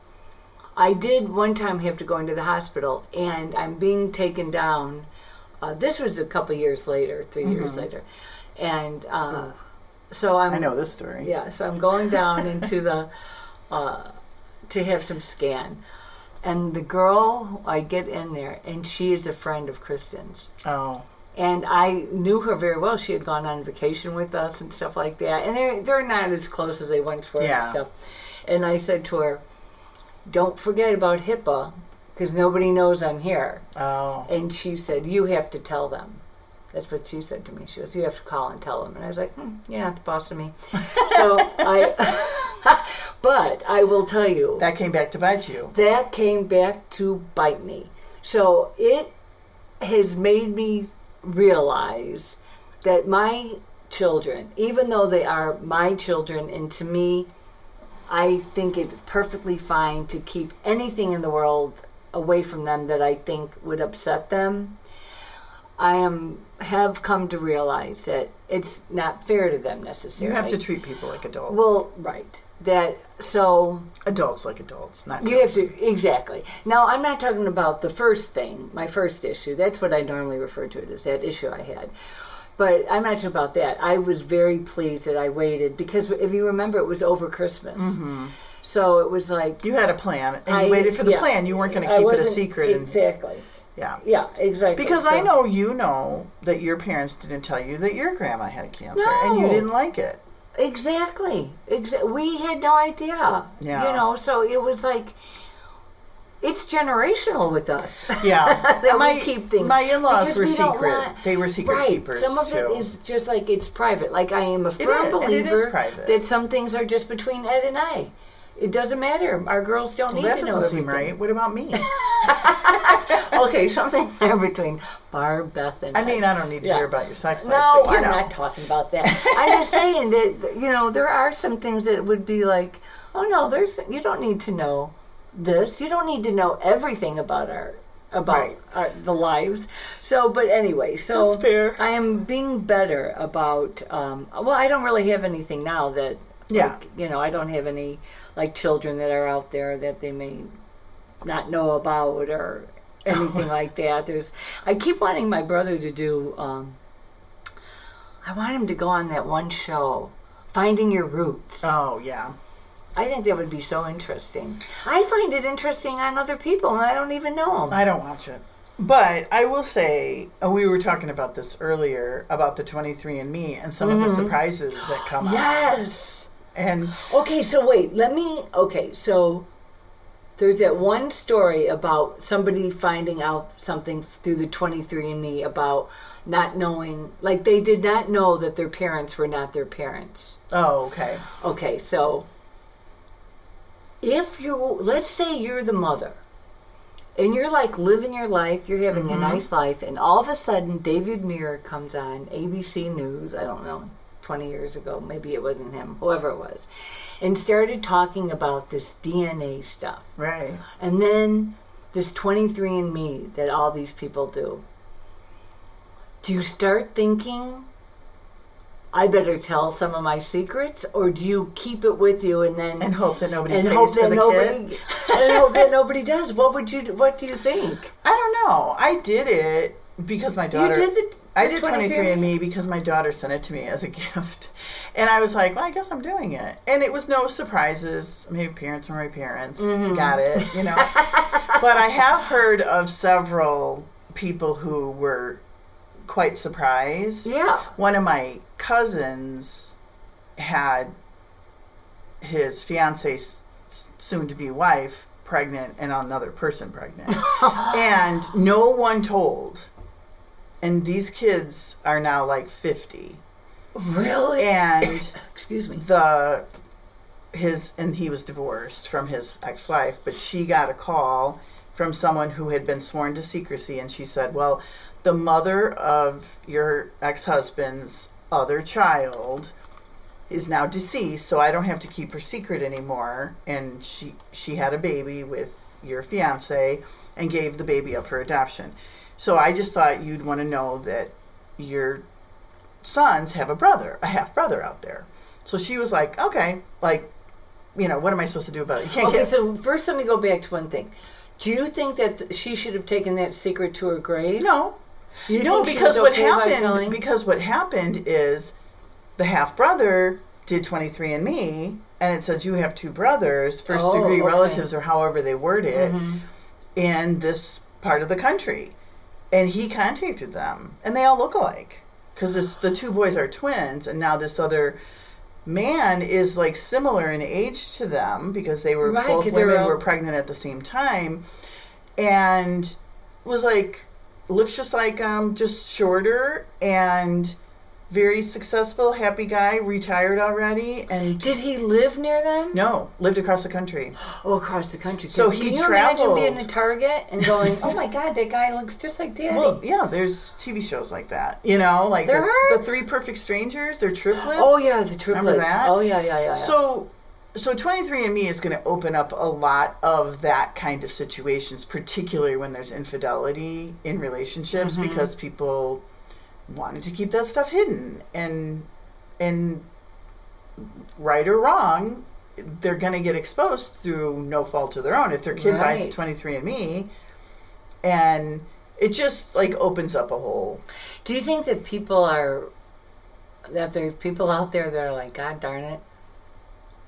I did one time have to go into the hospital, and I'm being taken down. Uh, this was a couple years later, 3 years later, and uh, so I'm. Mm-hmm. I know this story. Yeah, so I'm going down into the uh, to have some scan, and the girl I get in there, and she is a friend of Kristen's, Oh. and I knew her very well. She had gone on vacation with us and stuff like that, and they're they're not as close as they once were Yeah. and stuff. And I said to her, "Don't forget about HIPAA, because nobody knows I'm here." Oh. And she said, "You have to tell them." That's what she said to me. She goes, "You have to call and tell them." And I was like, hmm, "You're not the boss of me." so I, but I will tell you That came back to bite you. that came back to bite me. So it has made me realize that my children, even though they are my children, and to me, I think it's perfectly fine to keep anything in the world away from them that I think would upset them. I am have come to realize that it's not fair to them necessarily. You have to treat people like adults. well, right. That so adults like adults, not you have to exactly. Now I'm not talking about the first thing, my first issue. That's what I normally refer to it as that issue I had. But I'm not talking about that. I was very pleased that I waited because if you remember, it was over Christmas, mm-hmm. so it was like You had a plan, and you I- waited for the yeah. plan. You weren't going to keep it a secret. And, Exactly. Yeah. Yeah. Exactly. Because I know you know that your parents didn't tell you that your grandma had cancer, and you didn't like it. Exactly. Exa- we had no idea. Yeah. You know, so it was like it's generational with us. Yeah, that my we keep things. my in-laws were we secret. want- they were secret right. keepers Some of too. it is just like it's private. Like I am a firm is, and it is believer that some things are just between Ed and I. It doesn't matter. Our girls don't well, need to know That doesn't seem right. What about me? okay, something there between Barb, Beth, and I mean, I don't need to Yeah. hear about your sex life. No, but, I'm know. not talking about that. I'm just saying that you know there are some things that would be like, oh no, there's you don't need to know this. You don't need to know everything about our about Right. our, the lives. So, but anyway, so. I am being better about. Um, well, I don't really have anything now that. Yeah. like, you know, I don't have any like children that are out there that they may not know about or anything like that. There's I keep wanting my brother to do um I want him to go on that one show, Finding Your Roots. Oh yeah. I think that would be so interesting. I find it interesting on other people and I don't even know them. I don't watch it. But I will say, uh, we were talking about this earlier about the 23andMe and some of the surprises that come out. Mm-hmm. Yes. And Okay, so wait, let me. Okay, so there's that one story about somebody finding out something through the 23andMe about not knowing, like they did not know that their parents were not their parents. oh, okay. Okay, so if you, let's say you're the mother, and you're like living your life, you're having a mm-hmm. nice life, and all of a sudden David Muir comes on ABC News, I don't know, 20 years ago, maybe it wasn't him, whoever it was, and started talking about this DNA stuff. Right. And then this 23andMe that all these people do. Do you start thinking, I better tell some of my secrets, or do you keep it with you and then And hope that nobody and pays hope for that the nobody and hope that nobody does? What would you? What do you think? I don't know. I did it because my daughter. you did the. I did 23andMe because my daughter sent it to me as a gift. And I was like, well, I guess I'm doing it. And it was no surprises. Maybe parents are my parents. Mm-hmm. Got it, you know. but I have heard of several people who were quite surprised. Yeah. One of my cousins had his fiance, soon to be wife, pregnant and another person pregnant. and no one told. And these kids are now like 50. Really? And Excuse me. the his and he was divorced from his ex-wife but she got a call from someone who had been sworn to secrecy and she said well the mother of your ex-husband's other child is now deceased so i don't have to keep her secret anymore and she she had a baby with your fiance and gave the baby up for adoption so i just thought you'd want to know that your sons have a brother a half brother out there so she was like okay like you know, what am I supposed to do about it? You can't Okay, get. so first let me go back to one thing. Do you think that th- she should have taken that secret to her grave? no, You no, because what okay happened? Because what happened is the half brother did 23andMe, and it says you have two brothers, first Oh, degree okay. relatives, or however they word it, Mhm. in this part of the country, and he contacted them, and they all look alike. Because the two boys are twins, and now this other man is like similar in age to them because they were Right, both they were women all- were pregnant at the same time and was like looks just like um just shorter and very successful happy guy retired already and Did he live near them? no lived across the country Oh, across the country. So he can you imagine being traveled. a Target and going, "Oh my God, that guy looks just like Daddy." well yeah there's tv shows like that you know like There the, are? the three perfect strangers they're triplets oh yeah, the triplets. Remember that? Oh yeah, yeah, yeah. yeah. So, so 23andMe is going to open up a lot of that kind of situations, particularly when there's infidelity in relationships, Mm-hmm. because people wanted to keep that stuff hidden, and and right or wrong, they're going to get exposed through no fault of their own if their kid Right. buys 23andMe, and it just like opens up a hole Do you think that people are that there's people out there that are like, God darn it,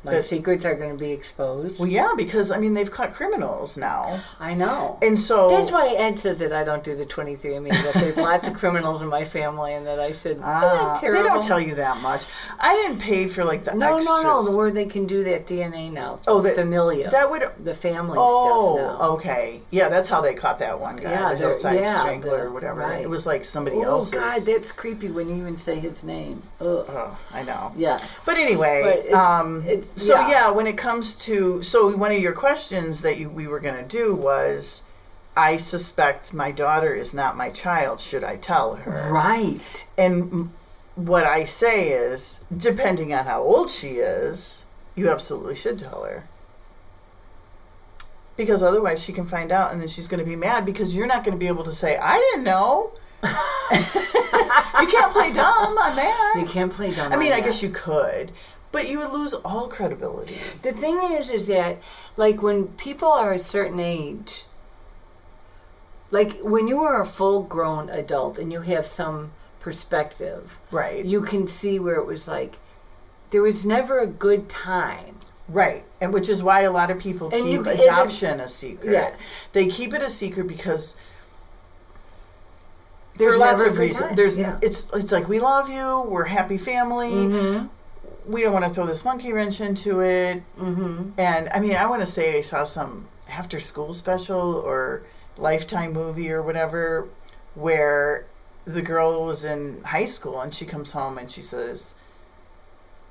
my That- secrets are going to be exposed? Well, yeah, because I mean they've caught criminals now, I know. and so That's why Ed says that I don't do the 23andMe, that there's lots of criminals in my family, and that I should. Ah, Ah, they don't tell you that much. I didn't pay for like the No, extras. no, no. The word they can do that DNA now. Oh, the familia. that would. the family Oh, stuff now. okay. Yeah, that's how they caught that one guy, Yeah, the hillside yeah, strangler the- or whatever. right. It was like somebody else. Oh else's. God, that's creepy when you even say his name. Ugh. oh, I know. Yes. But anyway, But it's- um, it's- so yeah. yeah. when it comes to so one of your questions that you, we were going to do was, I suspect my daughter is not my child. Should I tell her? Right. And what I say is, depending on how old she is, you absolutely should tell her. Because otherwise she can find out and then she's going to be mad because you're not going to be able to say, I didn't know. you can't play dumb on that. You can't play dumb. I mean, I that. guess you could, but you would lose all credibility. The thing is, is that like when people are a certain age, like when you are a full-grown adult and you have some perspective, Right. you can see where it was like there was never a good time. Right. And which is why a lot of people And keep c- and it- adoption a secret. Yes. They keep it a secret because There's lots never of reasons. time. There's Yeah. it's it's like we love you, we're happy family. Mm-hmm. We don't want to throw this monkey wrench into it. Mm-hmm. And I mean, I want to say I saw some after school special or Lifetime movie or whatever where the girl was in high school and she comes home and she says,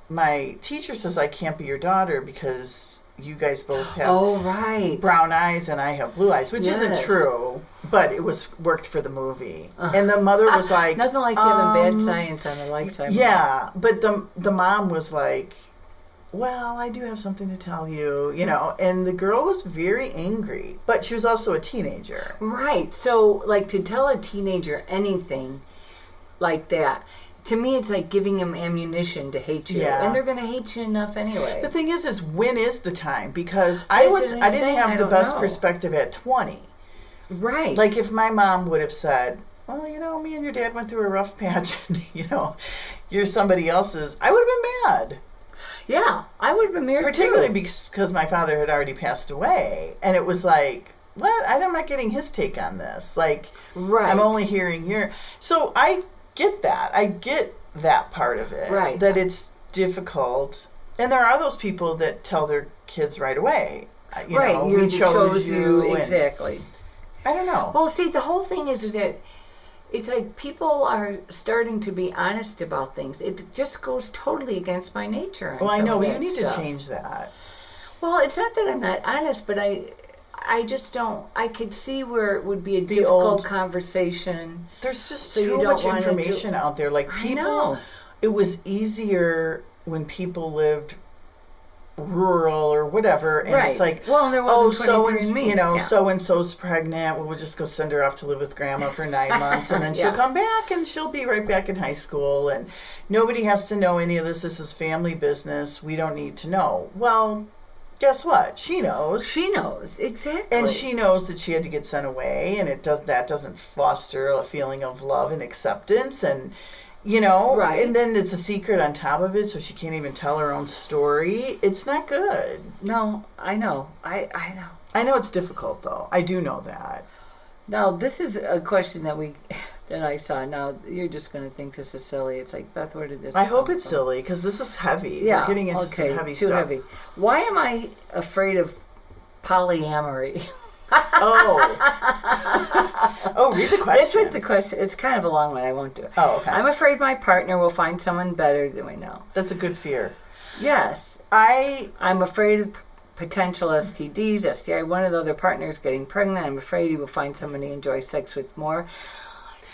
"My teacher says I can't be your daughter because you guys both have Oh right. brown eyes and I have blue eyes," which Yes. isn't true, but it was worked for the movie. Uh. and the mother was like, Nothing like having bad um, science on a lifetime. yeah, but the the mom was like, "Well, I do have something to tell you," you know, and the girl was very angry, but she was also a teenager. Right. So, like, to tell a teenager anything like that, to me, it's like giving them ammunition to hate you, Yeah. and they're going to hate you enough anyway. The thing is, is when is the time? Because I was I didn't have I the best know. perspective at twenty. Right. Like if my mom would have said, "Well, you know, me and your dad went through a rough patch, and you know, you're somebody else's," I would have been mad. yeah, I would have been married. particularly too. because my father had already passed away and it was like what i'm not getting his take on this like right. i'm only hearing your so i get that i get that part of it Right. that it's difficult. And there are those people that tell their kids right away. uh, You right, know, we chose, you. and- exactly. I don't know. Well, see, the whole thing is, is that it's like people are starting to be honest about things. It just goes totally against my nature. Well, I know, but you need stuff. to change that. Well, it's not that I'm not honest, but I, I just don't. I could see where it would be a The difficult old- conversation. There's just So too much wanna do- information out there. Like people, it was easier when people lived rural or whatever, and right. it's like, well, there oh, wasn't so and you know, yeah. so and so's pregnant. Well, we'll just go send her off to live with grandma for nine months, and then she'll come back, and she'll be right back in high school, and nobody has to know any of this. This is family business. We don't need to know. Well, guess what? She knows. she knows exactly. And she knows that she had to get sent away, and it does that doesn't foster a feeling of love and acceptance, and you know, Right. and then it's a secret on top of it, so she can't even tell her own story. It's not good. No, I know. I I know. I know it's difficult, though. I do know that. Now, this is a question that we that I saw. Now, you're just going to think this is silly. It's like Beth, where did this? I hope it's from? silly because this is heavy. Yeah, We're getting into okay, some heavy too stuff. heavy. Why am I afraid of polyamory? Oh, oh, read the question. what the question. It's kind of a long one. I won't do it. Oh, okay. I'm afraid my partner will find someone better than we know. That's a good fear. Yes, I I'm afraid of potential STDs, STI. One of the other partners getting pregnant. I'm afraid he will find someone he enjoys sex with more.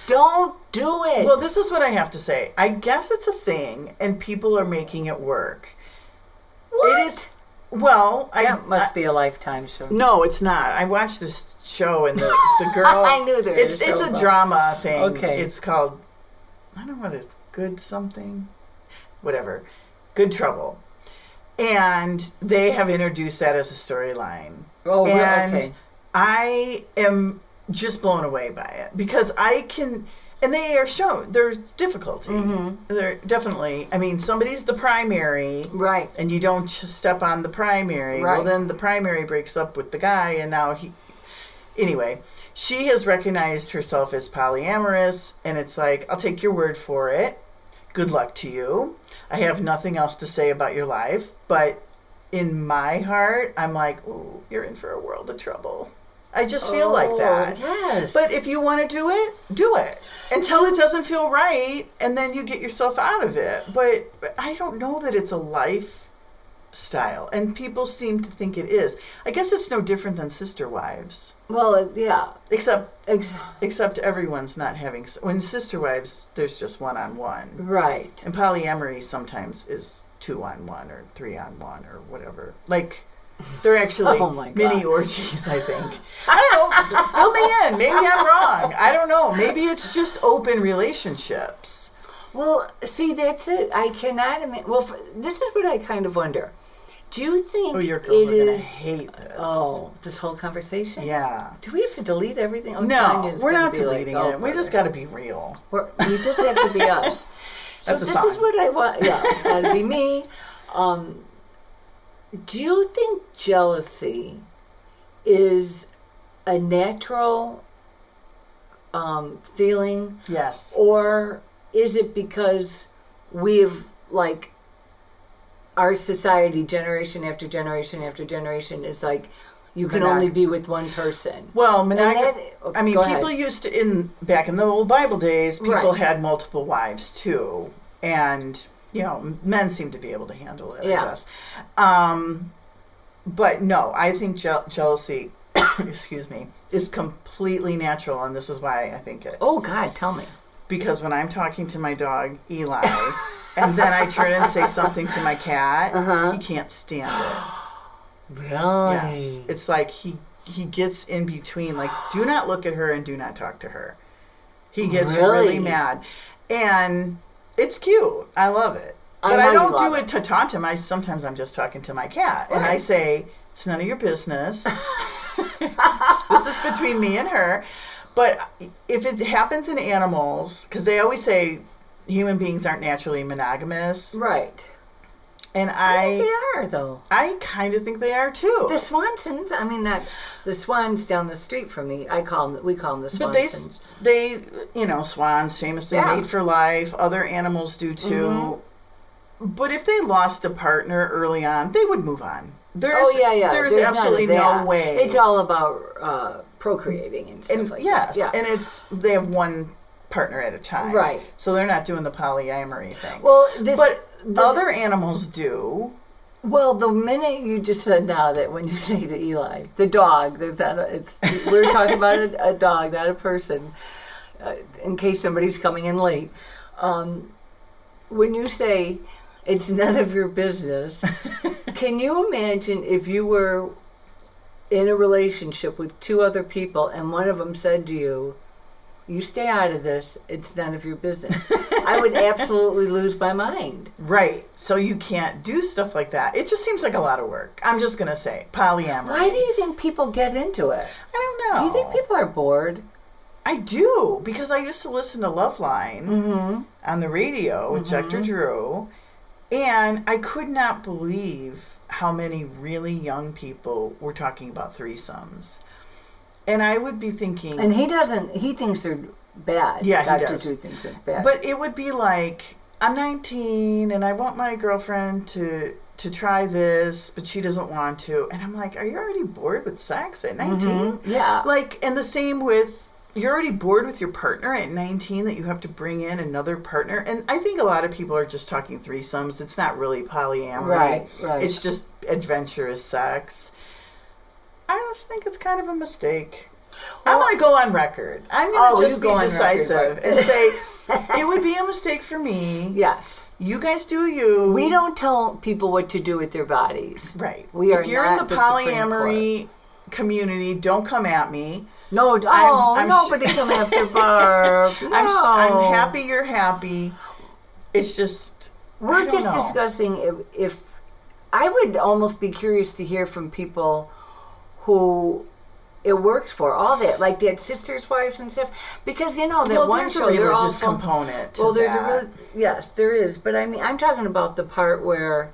Don't do it. well, this is what I have to say. I guess it's a thing, and people are making it work. What? It is. Well, I That must I- be a lifetime show. No, it's not. I watched this show and the the girl. I knew there was It's a show a about- drama thing. Okay. It's called I don't know what it's good something, whatever, good trouble, and they have introduced that as a storyline. Oh, and okay. I am just blown away by it because I can. And they are shown there's difficulty. Mm-hmm. There definitely. I mean, somebody's the primary, Right. and you don't step on the primary. Right. Well, then the primary breaks up with the guy, and now he. Anyway, she has recognized herself as polyamorous, and it's like, I'll take your word for it. Good luck to you. I have nothing else to say about your life, but in my heart, I'm like, ooh, you're in for a world of trouble. I just feel oh, like Oh, that. Yes. But if you want to do it, do it until it mm-hmm. doesn't feel right, and then you get yourself out of it. But I don't know that it's a lifestyle, and people seem to think it is. I guess it's no different than sister wives, well, yeah. except Ex- except everyone's not having. When sister wives, there's just one on one, right. and polyamory sometimes is two on one or three on one or whatever. Like. They're actually Oh mini orgies, I think. I don't know. Fill me in. Maybe I'm wrong. I don't know. Maybe it's just open relationships. Well, see, that's it. I cannot admit. Well, f this is what I kind of wonder. Do you think Oh, your girls it are gonna is- hate this. Oh, this whole conversation. yeah. Do we have to delete everything? Oh, No, we're not be like, deleting oh, it. We just got to be real. We're, we just have to be us. So That's a this song. is what I want. Yeah, that'd be me. Um, do you think jealousy is a natural um, feeling, Yes. or is it because we've like our society, generation after generation after generation, is like you can Monog- only be with one person? Well, then- I mean, people ahead. used to in back in the old Bible days. People Right. had multiple wives too, and you know, men seem to be able to handle it. Yeah. I guess. Um, but no, I think je- jealousy. excuse me, is completely natural, and this is why I think it. Oh God, tell me. because when I'm talking to my dog Eli, and then I turn and say something to my cat, Uh-huh. he can't stand it. Really? Yes, it's like he he gets in between. Like, do not look at her and do not talk to her. He gets Really? really mad, and it's cute. I love it, I but I, don't do it. it to taunt him. I sometimes I'm just talking to my cat, and I say it's none of your business. this is between me and her. But if it happens in animals, because they always say human beings aren't naturally monogamous, Right. and I think I they are though. I kind of think they are too. The Swansons. I mean that the Swans down the street from me. I call them. We call them the but they Swansons. They you know swans famously Yeah. mate for life. Other animals do too. but if they lost a partner early on, they would move on. There's, oh yeah, yeah. There's, of absolutely no way. It's all about uh, procreating and stuff and like yes, that. Yeah. and it's they have one partner at a time, Right. So they're not doing the polyamory thing. well, this, but this- other animals do. Well, the minute you just said now that when you say to Eli, the dog, there's that. It's we're talking about a, a dog, not a person. Uh, in case somebody's coming in late, um, when you say it's none of your business, can you imagine if you were in a relationship with two other people and one of them said to you, "You stay out of this. It's none of your business." I would absolutely lose my mind. Right. So you can't do stuff like that. It just seems like a lot of work. I'm just gonna say polyamory. Why do you think people get into it? I don't know. Do you think people are bored? I do because I used to listen to Loveline Mm-hmm. on the radio with Dr. Drew, and I could not believe how many really young people were talking about threesomes. And I would be thinking, And he doesn't. He thinks they're bad. Yeah, he does. Drew thinks they're bad. but it would be like, I'm 19 and I want my girlfriend to to try this, but she doesn't want to. And I'm like, are you already bored with sex at 19? Mm-hmm. yeah, Like, and the same with you're already bored with your partner at 19 that you have to bring in another partner. And I think a lot of people are just talking threesomes. It's not really polyamory. Right, right. It's just adventurous sex. I just think it's kind of a mistake. I'm going to go on record. I'm Oh, going to you just be on record, decisive right. and say it would be a mistake for me. yes. You guys do you. We don't tell people what to do with their bodies. Right. We are if you're not in the, the polyamory community, don't come at me. No, oh, I'm sh- nobody come after Barb. No. I'm, I'm happy you're happy. It's just We're just know. discussing if, if I would almost be curious to hear from people who it works for all that, like that sisters' wives and stuff, because you know that Well, one there's show a they're all from- component. Well, there's that. a real yes, there is, but I mean, I'm talking about the part where,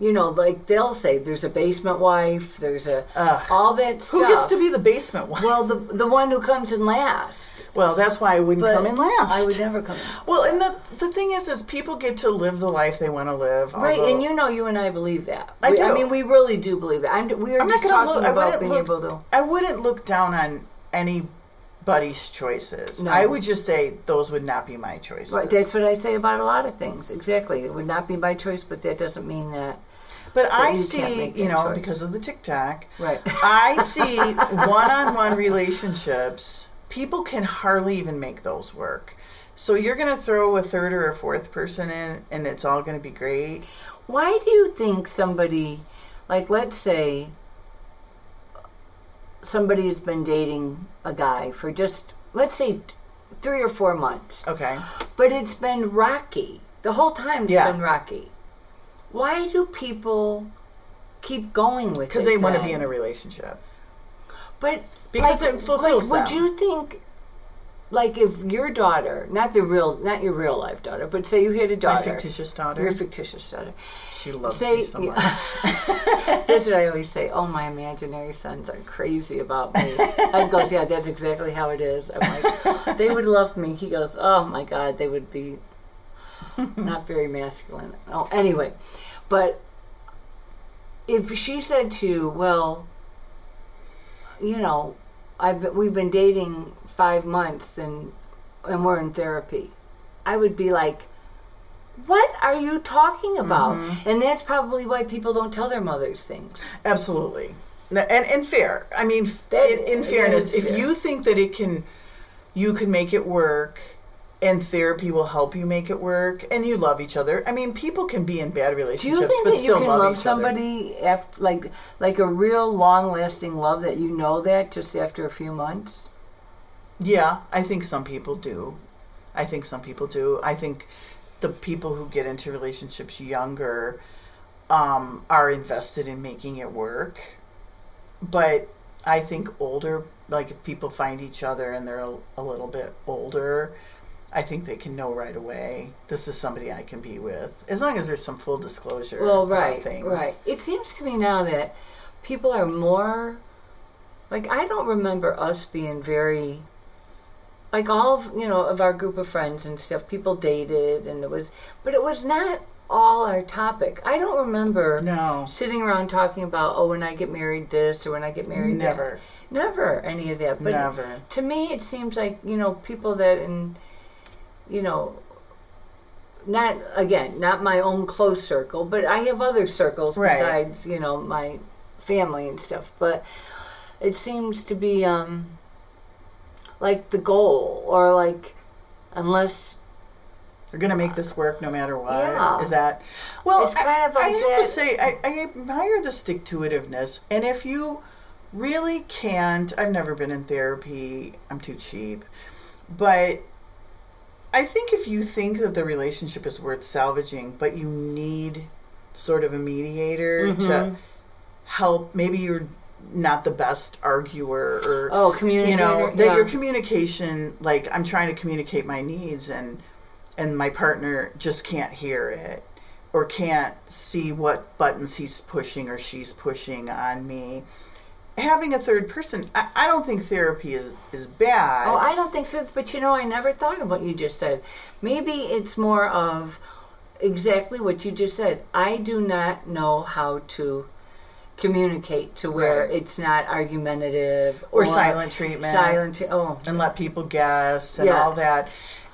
you know, like they'll say there's a basement wife, there's a Ugh. all that stuff. Who gets to be the basement one? well, the the one who comes in last. Well, that's why I wouldn't But come in last. I would never come in. Well, and the the thing is, is people get to live the life they want to live. Right, although- and you know, you and I believe that. I We- do. I mean, we really do believe that. I'm, we are I'm not just going to talking look. About being look. able to. I wouldn't look down on anybody's choices. No. I would just say those would not be my choices. Right, that's what I say about a lot of things. Exactly, it would not be my choice, but that doesn't mean that. but I you see, you know, choice. because of the TikTok, Right. I see one-on-one relationships. People can hardly even make those work. So you're going to throw a third or a fourth person in, and it's all going to be great. Why do you think somebody, like, let's say, somebody has been dating a guy for just, let's say, three or four months, Okay. but it's been rocky. The whole time it's Yeah. been rocky. Why do people keep going with it? Because they want to be in a relationship. But Because like, it fulfills like, Would you think, like, if your daughter, not the real, not your real life daughter, but say you had a daughter, My fictitious daughter. your fictitious daughter, she loves say, me so much. that's what I always say. Oh, my imaginary sons are crazy about me. I goes, yeah, that's exactly how it is. I'm like, they would love me. He goes, oh my God, they would be not very masculine. Oh, anyway, but if she said to you, well, you know, I've we've been dating five months and and we're in therapy, I would be like, what are you talking about? Mm-hmm. And that's probably why people don't tell their mothers things. Absolutely. No, And and fair. I mean, That- in, in fairness, is if you think that it can, you can make it work, and therapy will help you make it work, and you love each other. I mean, people can be in bad relationships. Do you think that you can love, love each other. somebody after like like a real long lasting love that you know that just after a few months? Yeah, I think some people do. I think some people do. I think the people who get into relationships younger um, are invested in making it work. But I think older, like if people find each other and they're a, a little bit older, I think they can know right away this is somebody I can be with, as long as there's some full disclosure. Well, right, things. right. It seems to me now that people are more like I don't remember us being very like all of, you know of our group of friends and stuff. People dated, and it was, but it was not all our topic. I don't remember No. sitting around talking about oh when I get married this or when I get married that. Never. never any of that. But Never. to me, it seems like you know people that in you know not again not my own close circle, but I have other circles Right. besides you know my family and stuff. But it seems to be um like the goal or like unless We're gonna make this work no matter what. Yeah. Is that well? It's kind I, of I like have to say, I, I admire the stick to itiveness, and if you really can't, I've never been in therapy. I'm too cheap, but I think if you think that the relationship is worth salvaging, but you need sort of a mediator Mm-hmm. to help, maybe you're not the best arguer or oh communicator you know that yeah. your communication like i'm trying to communicate my needs and and my partner just can't hear it or can't see what buttons he's pushing or she's pushing on me having a third person i, I don't think therapy is is bad Oh, I don't think so. But you know, I never thought of what you just said. Maybe it's more of exactly what you just said. I do not know how to communicate to where Right. it's not argumentative or silent treatment Silent. Oh, and let people guess and all that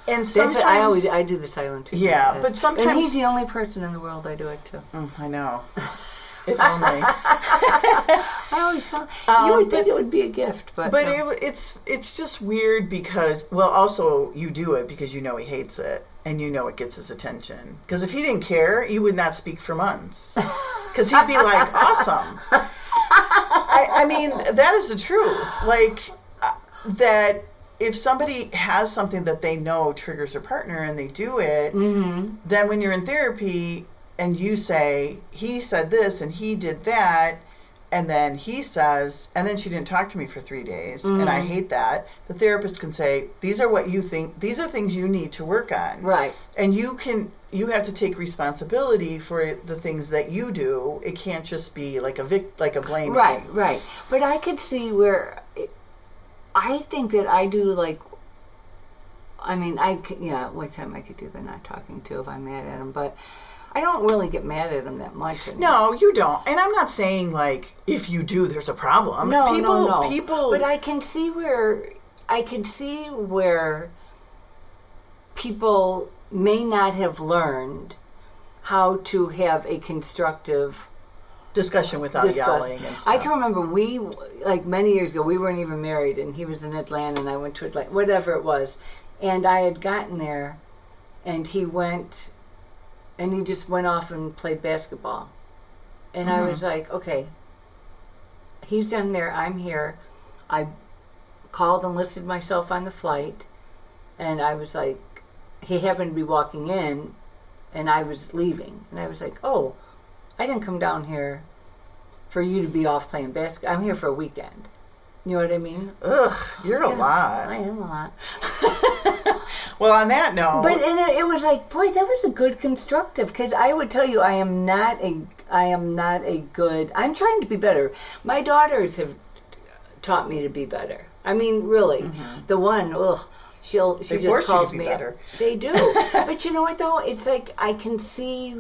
and that's sometimes what I always. I do the silent treatment. Yeah, but sometimes- and he's the only person in the world I do it to. Mm, i know if only I always thought you Um, would think but- it would be a gift, but But no. it, it's it's just weird because well, also you do it because you know he hates it and you know it gets his attention. Because if he didn't care, you would not speak for months. Because he'd be like, "Awesome." I, I mean, that is the truth. Like uh, that. If somebody has something that they know triggers their partner and they do it, Mm-hmm. then when you're in therapy and you say he said this and he did that and then he says and then she didn't talk to me for three days and Mm-hmm. i hate that the therapist can say these are what you think these are things you need to work on right. and you can you have to take responsibility for the things that you do it can't just be like a vic like a blame Right, game. right. But I could see where it, I think that I do like. I mean, I, yeah. With him, I could do the not talking to if I'm mad at him, but I don't really get mad at him that much. anymore. no you don't and i'm not saying like if you do there's a problem no, people no, no. people But I can see where I can see where people may not have learned how to have a constructive discussion without discuss. yelling and stuff. I can remember we like many years ago we weren't even married and he was in Atlanta and I went to Atlanta whatever it was and I had gotten there and he went and he just went off and played basketball and I was uh-huh. like okay he's down there I'm here I called and listed myself on the flight and I was like he happened to be walking in and I was leaving and I was like oh I didn't come down here for you to be off playing basketball. I'm here for a weekend. You know what I mean? Ugh, you're a lot. I am a lot. Well, on that note, But and it, it was like, boy, that was a good constructive. Because I would tell you, I am not a, I am not a good. I'm trying to be better. My daughters have taught me to be better. I mean, really, the one, ugh, she'll she Mm-hmm. They just calls be me. better. They do. but you know what though? It's like I can see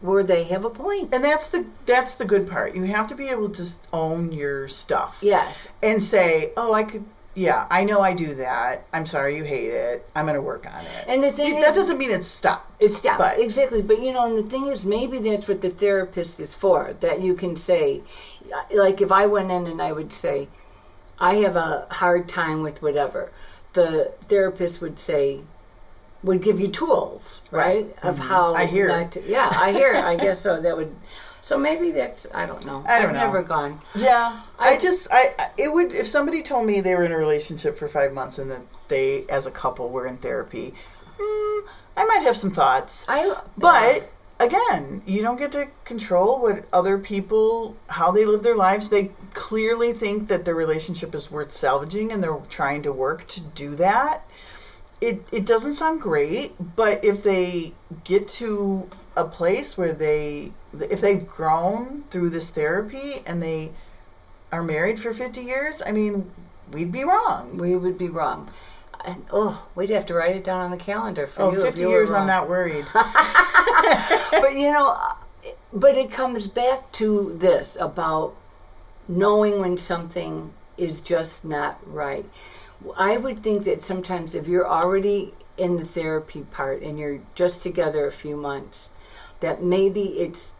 where they have a point. and that's the that's the good part. You have to be able to own your stuff. Yes. And say, "Oh, I could yeah, I know I do that. I'm sorry you hate it. I'm going to work on it." And the thing that is- doesn't mean it stops. It stops But exactly, but you know, and the thing is, maybe that's what the therapist is for. That you can say, like, if I went in and I would say, I have a hard time with whatever, the therapist would say, would give you tools, right, of how Mm-hmm. I hear. Not to, yeah, I hear. I guess so. That would. So maybe that's I don't know. I don't have know. never gone. Yeah, I, I- just I it would if somebody told me they were in a relationship for five months and that they as a couple were in therapy, mm, I might have some thoughts. I But again, you don't get to control what other people how they live their lives. They clearly think that their relationship is worth salvaging and they're trying to work to do that. It it doesn't sound great, but if they get to a place where they if they've grown through this therapy and they are married for 50 years, I mean, we'd be wrong. we would be wrong. And, oh, we'd have to write it down on the calendar for Oh, you. if 50 you years, I'm not worried. but you know, but it comes back to this about knowing when something is just not right. I would think that sometimes if you're already in the therapy part and you're just together a few months, that maybe it's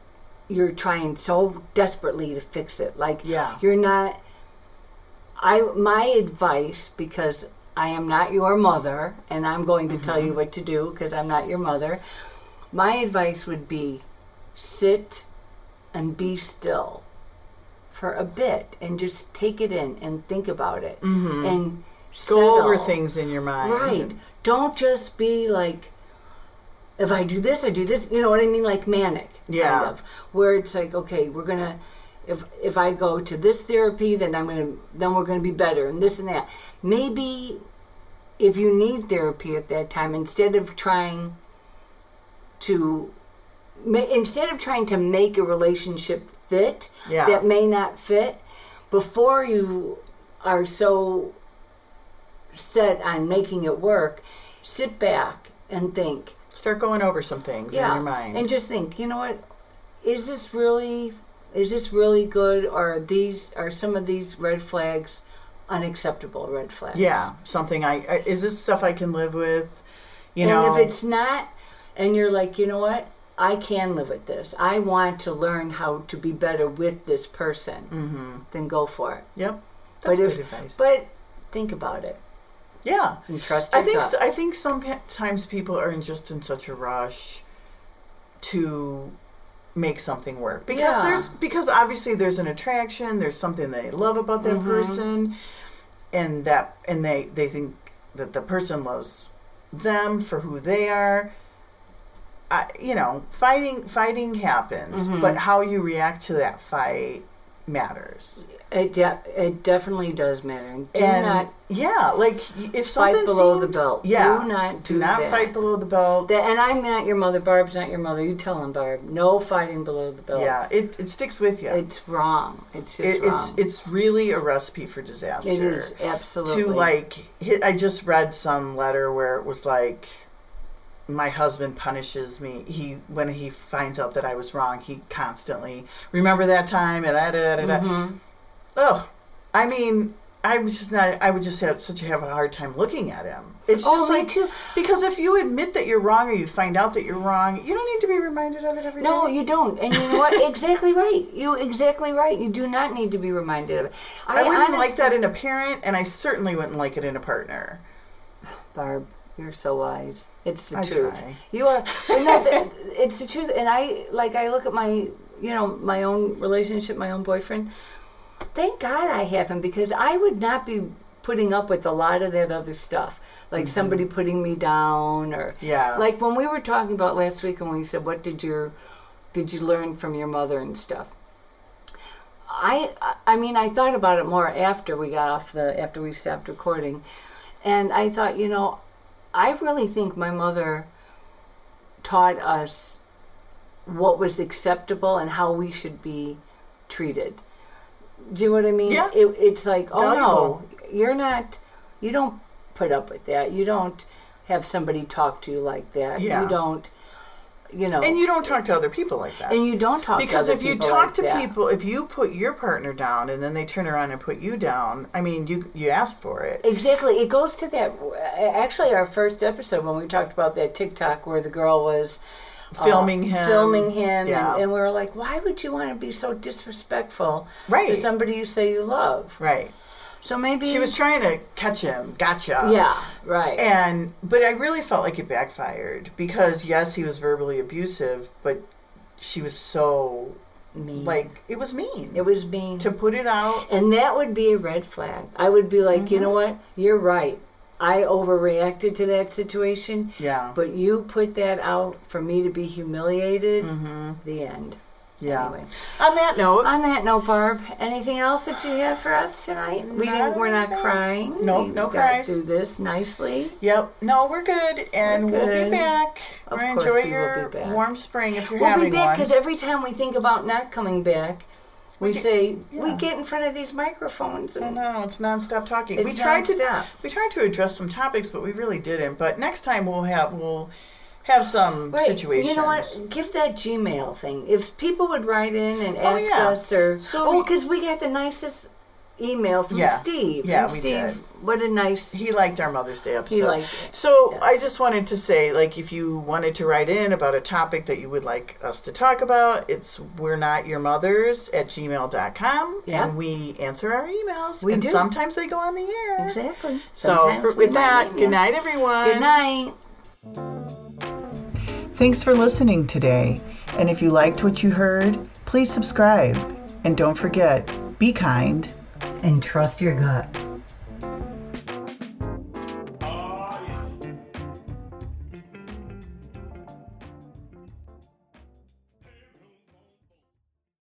you're trying so desperately to fix it. Like Yeah. you're not I my advice because I am not your mother and I'm going to tell you mm-hmm. what to do because I'm not your mother. My advice would be sit and be still for a bit and just take it in and think about it mm-hmm. and Go over things in your mind. Right. Don't just be like, if I do this, I do this. You know what I mean? Like manic. Yeah. Kind of. Where it's like, okay, we're gonna. If if I go to this therapy, then I'm gonna then we're gonna be better and this and that. Maybe if you need therapy at that time, instead of trying to ma- instead of trying to make a relationship fit Yeah. that may not fit, before you are so set on making it work, sit back and think. Start going over some things in your mind. And just think, you know what? Is this really is this really good or are these are some of these red flags unacceptable red flags? yeah, something I, I is this stuff I can live with? You and know, if it's not and you're like, you know what? I can live with this. I want to learn how to be better with this person. Mm-hmm. Then go for it. yep, But that's if good advice. but think about it yeah, and trust I think gut. I think sometimes people are in just in such a rush to make something work because Yeah. there's because obviously there's an attraction there's something they love about that Mm-hmm. person and that and they they think that the person loves them for who they are I, you know fighting fighting happens Mm-hmm. but how you react to that fight matters It de- it definitely does matter. Do and not yeah like if Fight something below the belt. yeah Do not do do not that. fight below the belt that, and I'm not your mother. Barb's not your mother. You tell him, Barb. No fighting below the belt. yeah it, it sticks with you It's wrong. It's just it, wrong. it's it's really a recipe for disaster. It is absolutely To like, hit, I just read some letter where it was like, my husband punishes me. He when he finds out that I was wrong, he constantly remember that time and da da da da. Mm-hmm. Oh, I mean, I was just not. I would just have such a have a hard time looking at him. It's Oh, just me like too. because if you admit that you're wrong or you find out that you're wrong, you don't need to be reminded of it every day. No, you don't. And you know what? exactly right. You exactly right. You do not need to be reminded of it. I wouldn't like that in a parent, and I certainly wouldn't like it in a partner. Barb, you're so wise. It's the I truth. try. You are. it's the truth. And I like. I look at my, you know, my own relationship, my own boyfriend. Thank God I have him because I would not be putting up with a lot of that other stuff, like somebody putting me down or Mm-hmm. Yeah. like when we were talking about last week and when we said, "What did your, did you learn from your mother and stuff?" I I mean I thought about it more after we got off the after we stopped recording, and I thought you know, I really think my mother taught us what was acceptable and how we should be treated. Do you know what I mean? Yeah. It, it's like oh Valuable. no, you're not. You don't put up with that. You don't have somebody talk to you like that. Yeah. You don't. You know. And you don't talk to other people like that. and you don't talk because if you talk like to that. people, if you put your partner down and then they turn around and put you down, I mean, you you asked for it. Exactly. It goes to that. Actually, our first episode when we talked about that TikTok where the girl was Filming him. filming him, Yeah. and, and we were like, "Why would you want to be so disrespectful Right. to somebody you say you love?" Right. So maybe She was trying to catch him. Gotcha. Yeah. Right. And but I really felt like it backfired because yes, he was verbally abusive, but she was so mean. like it was mean it was mean. to put it out. And that would be a red flag. I would be like, Mm-hmm. you know what? You're right. I overreacted to that situation. Yeah. But you put that out for me to be humiliated. The end. Mm-hmm. Yeah. Anyway. On that note, On that note, Barb, anything else that you have for us tonight? We didn't. We're not Not- crying. No, We no cries. Do this nicely. Yep. No, we're good, and We're we'll be back. Of We're course enjoy we your be back. warm spring if you're We'll be back because every time we think about not coming back, We, say we get in front of these microphones I and know it's nonstop talking. we It's tried nonstop. to we tried to address some topics, but we really didn't. But next time we'll have we'll have some Right. situations. You know what? Give that Gmail thing. If people would write in and oh, ask Oh, yeah. us, or So oh, we- because we got the nicest email from Yeah. Steve. Yeah, and we Steve, did. what a nice. He liked our Mother's Day episode. He liked it. So Yes. I just wanted to say, like, if you wanted to write in about a topic that you would like us to talk about, it's we're not your mothers at gmail.com. Yeah. And we answer our emails. We and do. sometimes they go on the air. Exactly. So for, with that, good night, everyone. Good night. Thanks for listening today. And if you liked what you heard, please subscribe. And don't forget, be kind. And trust your gut.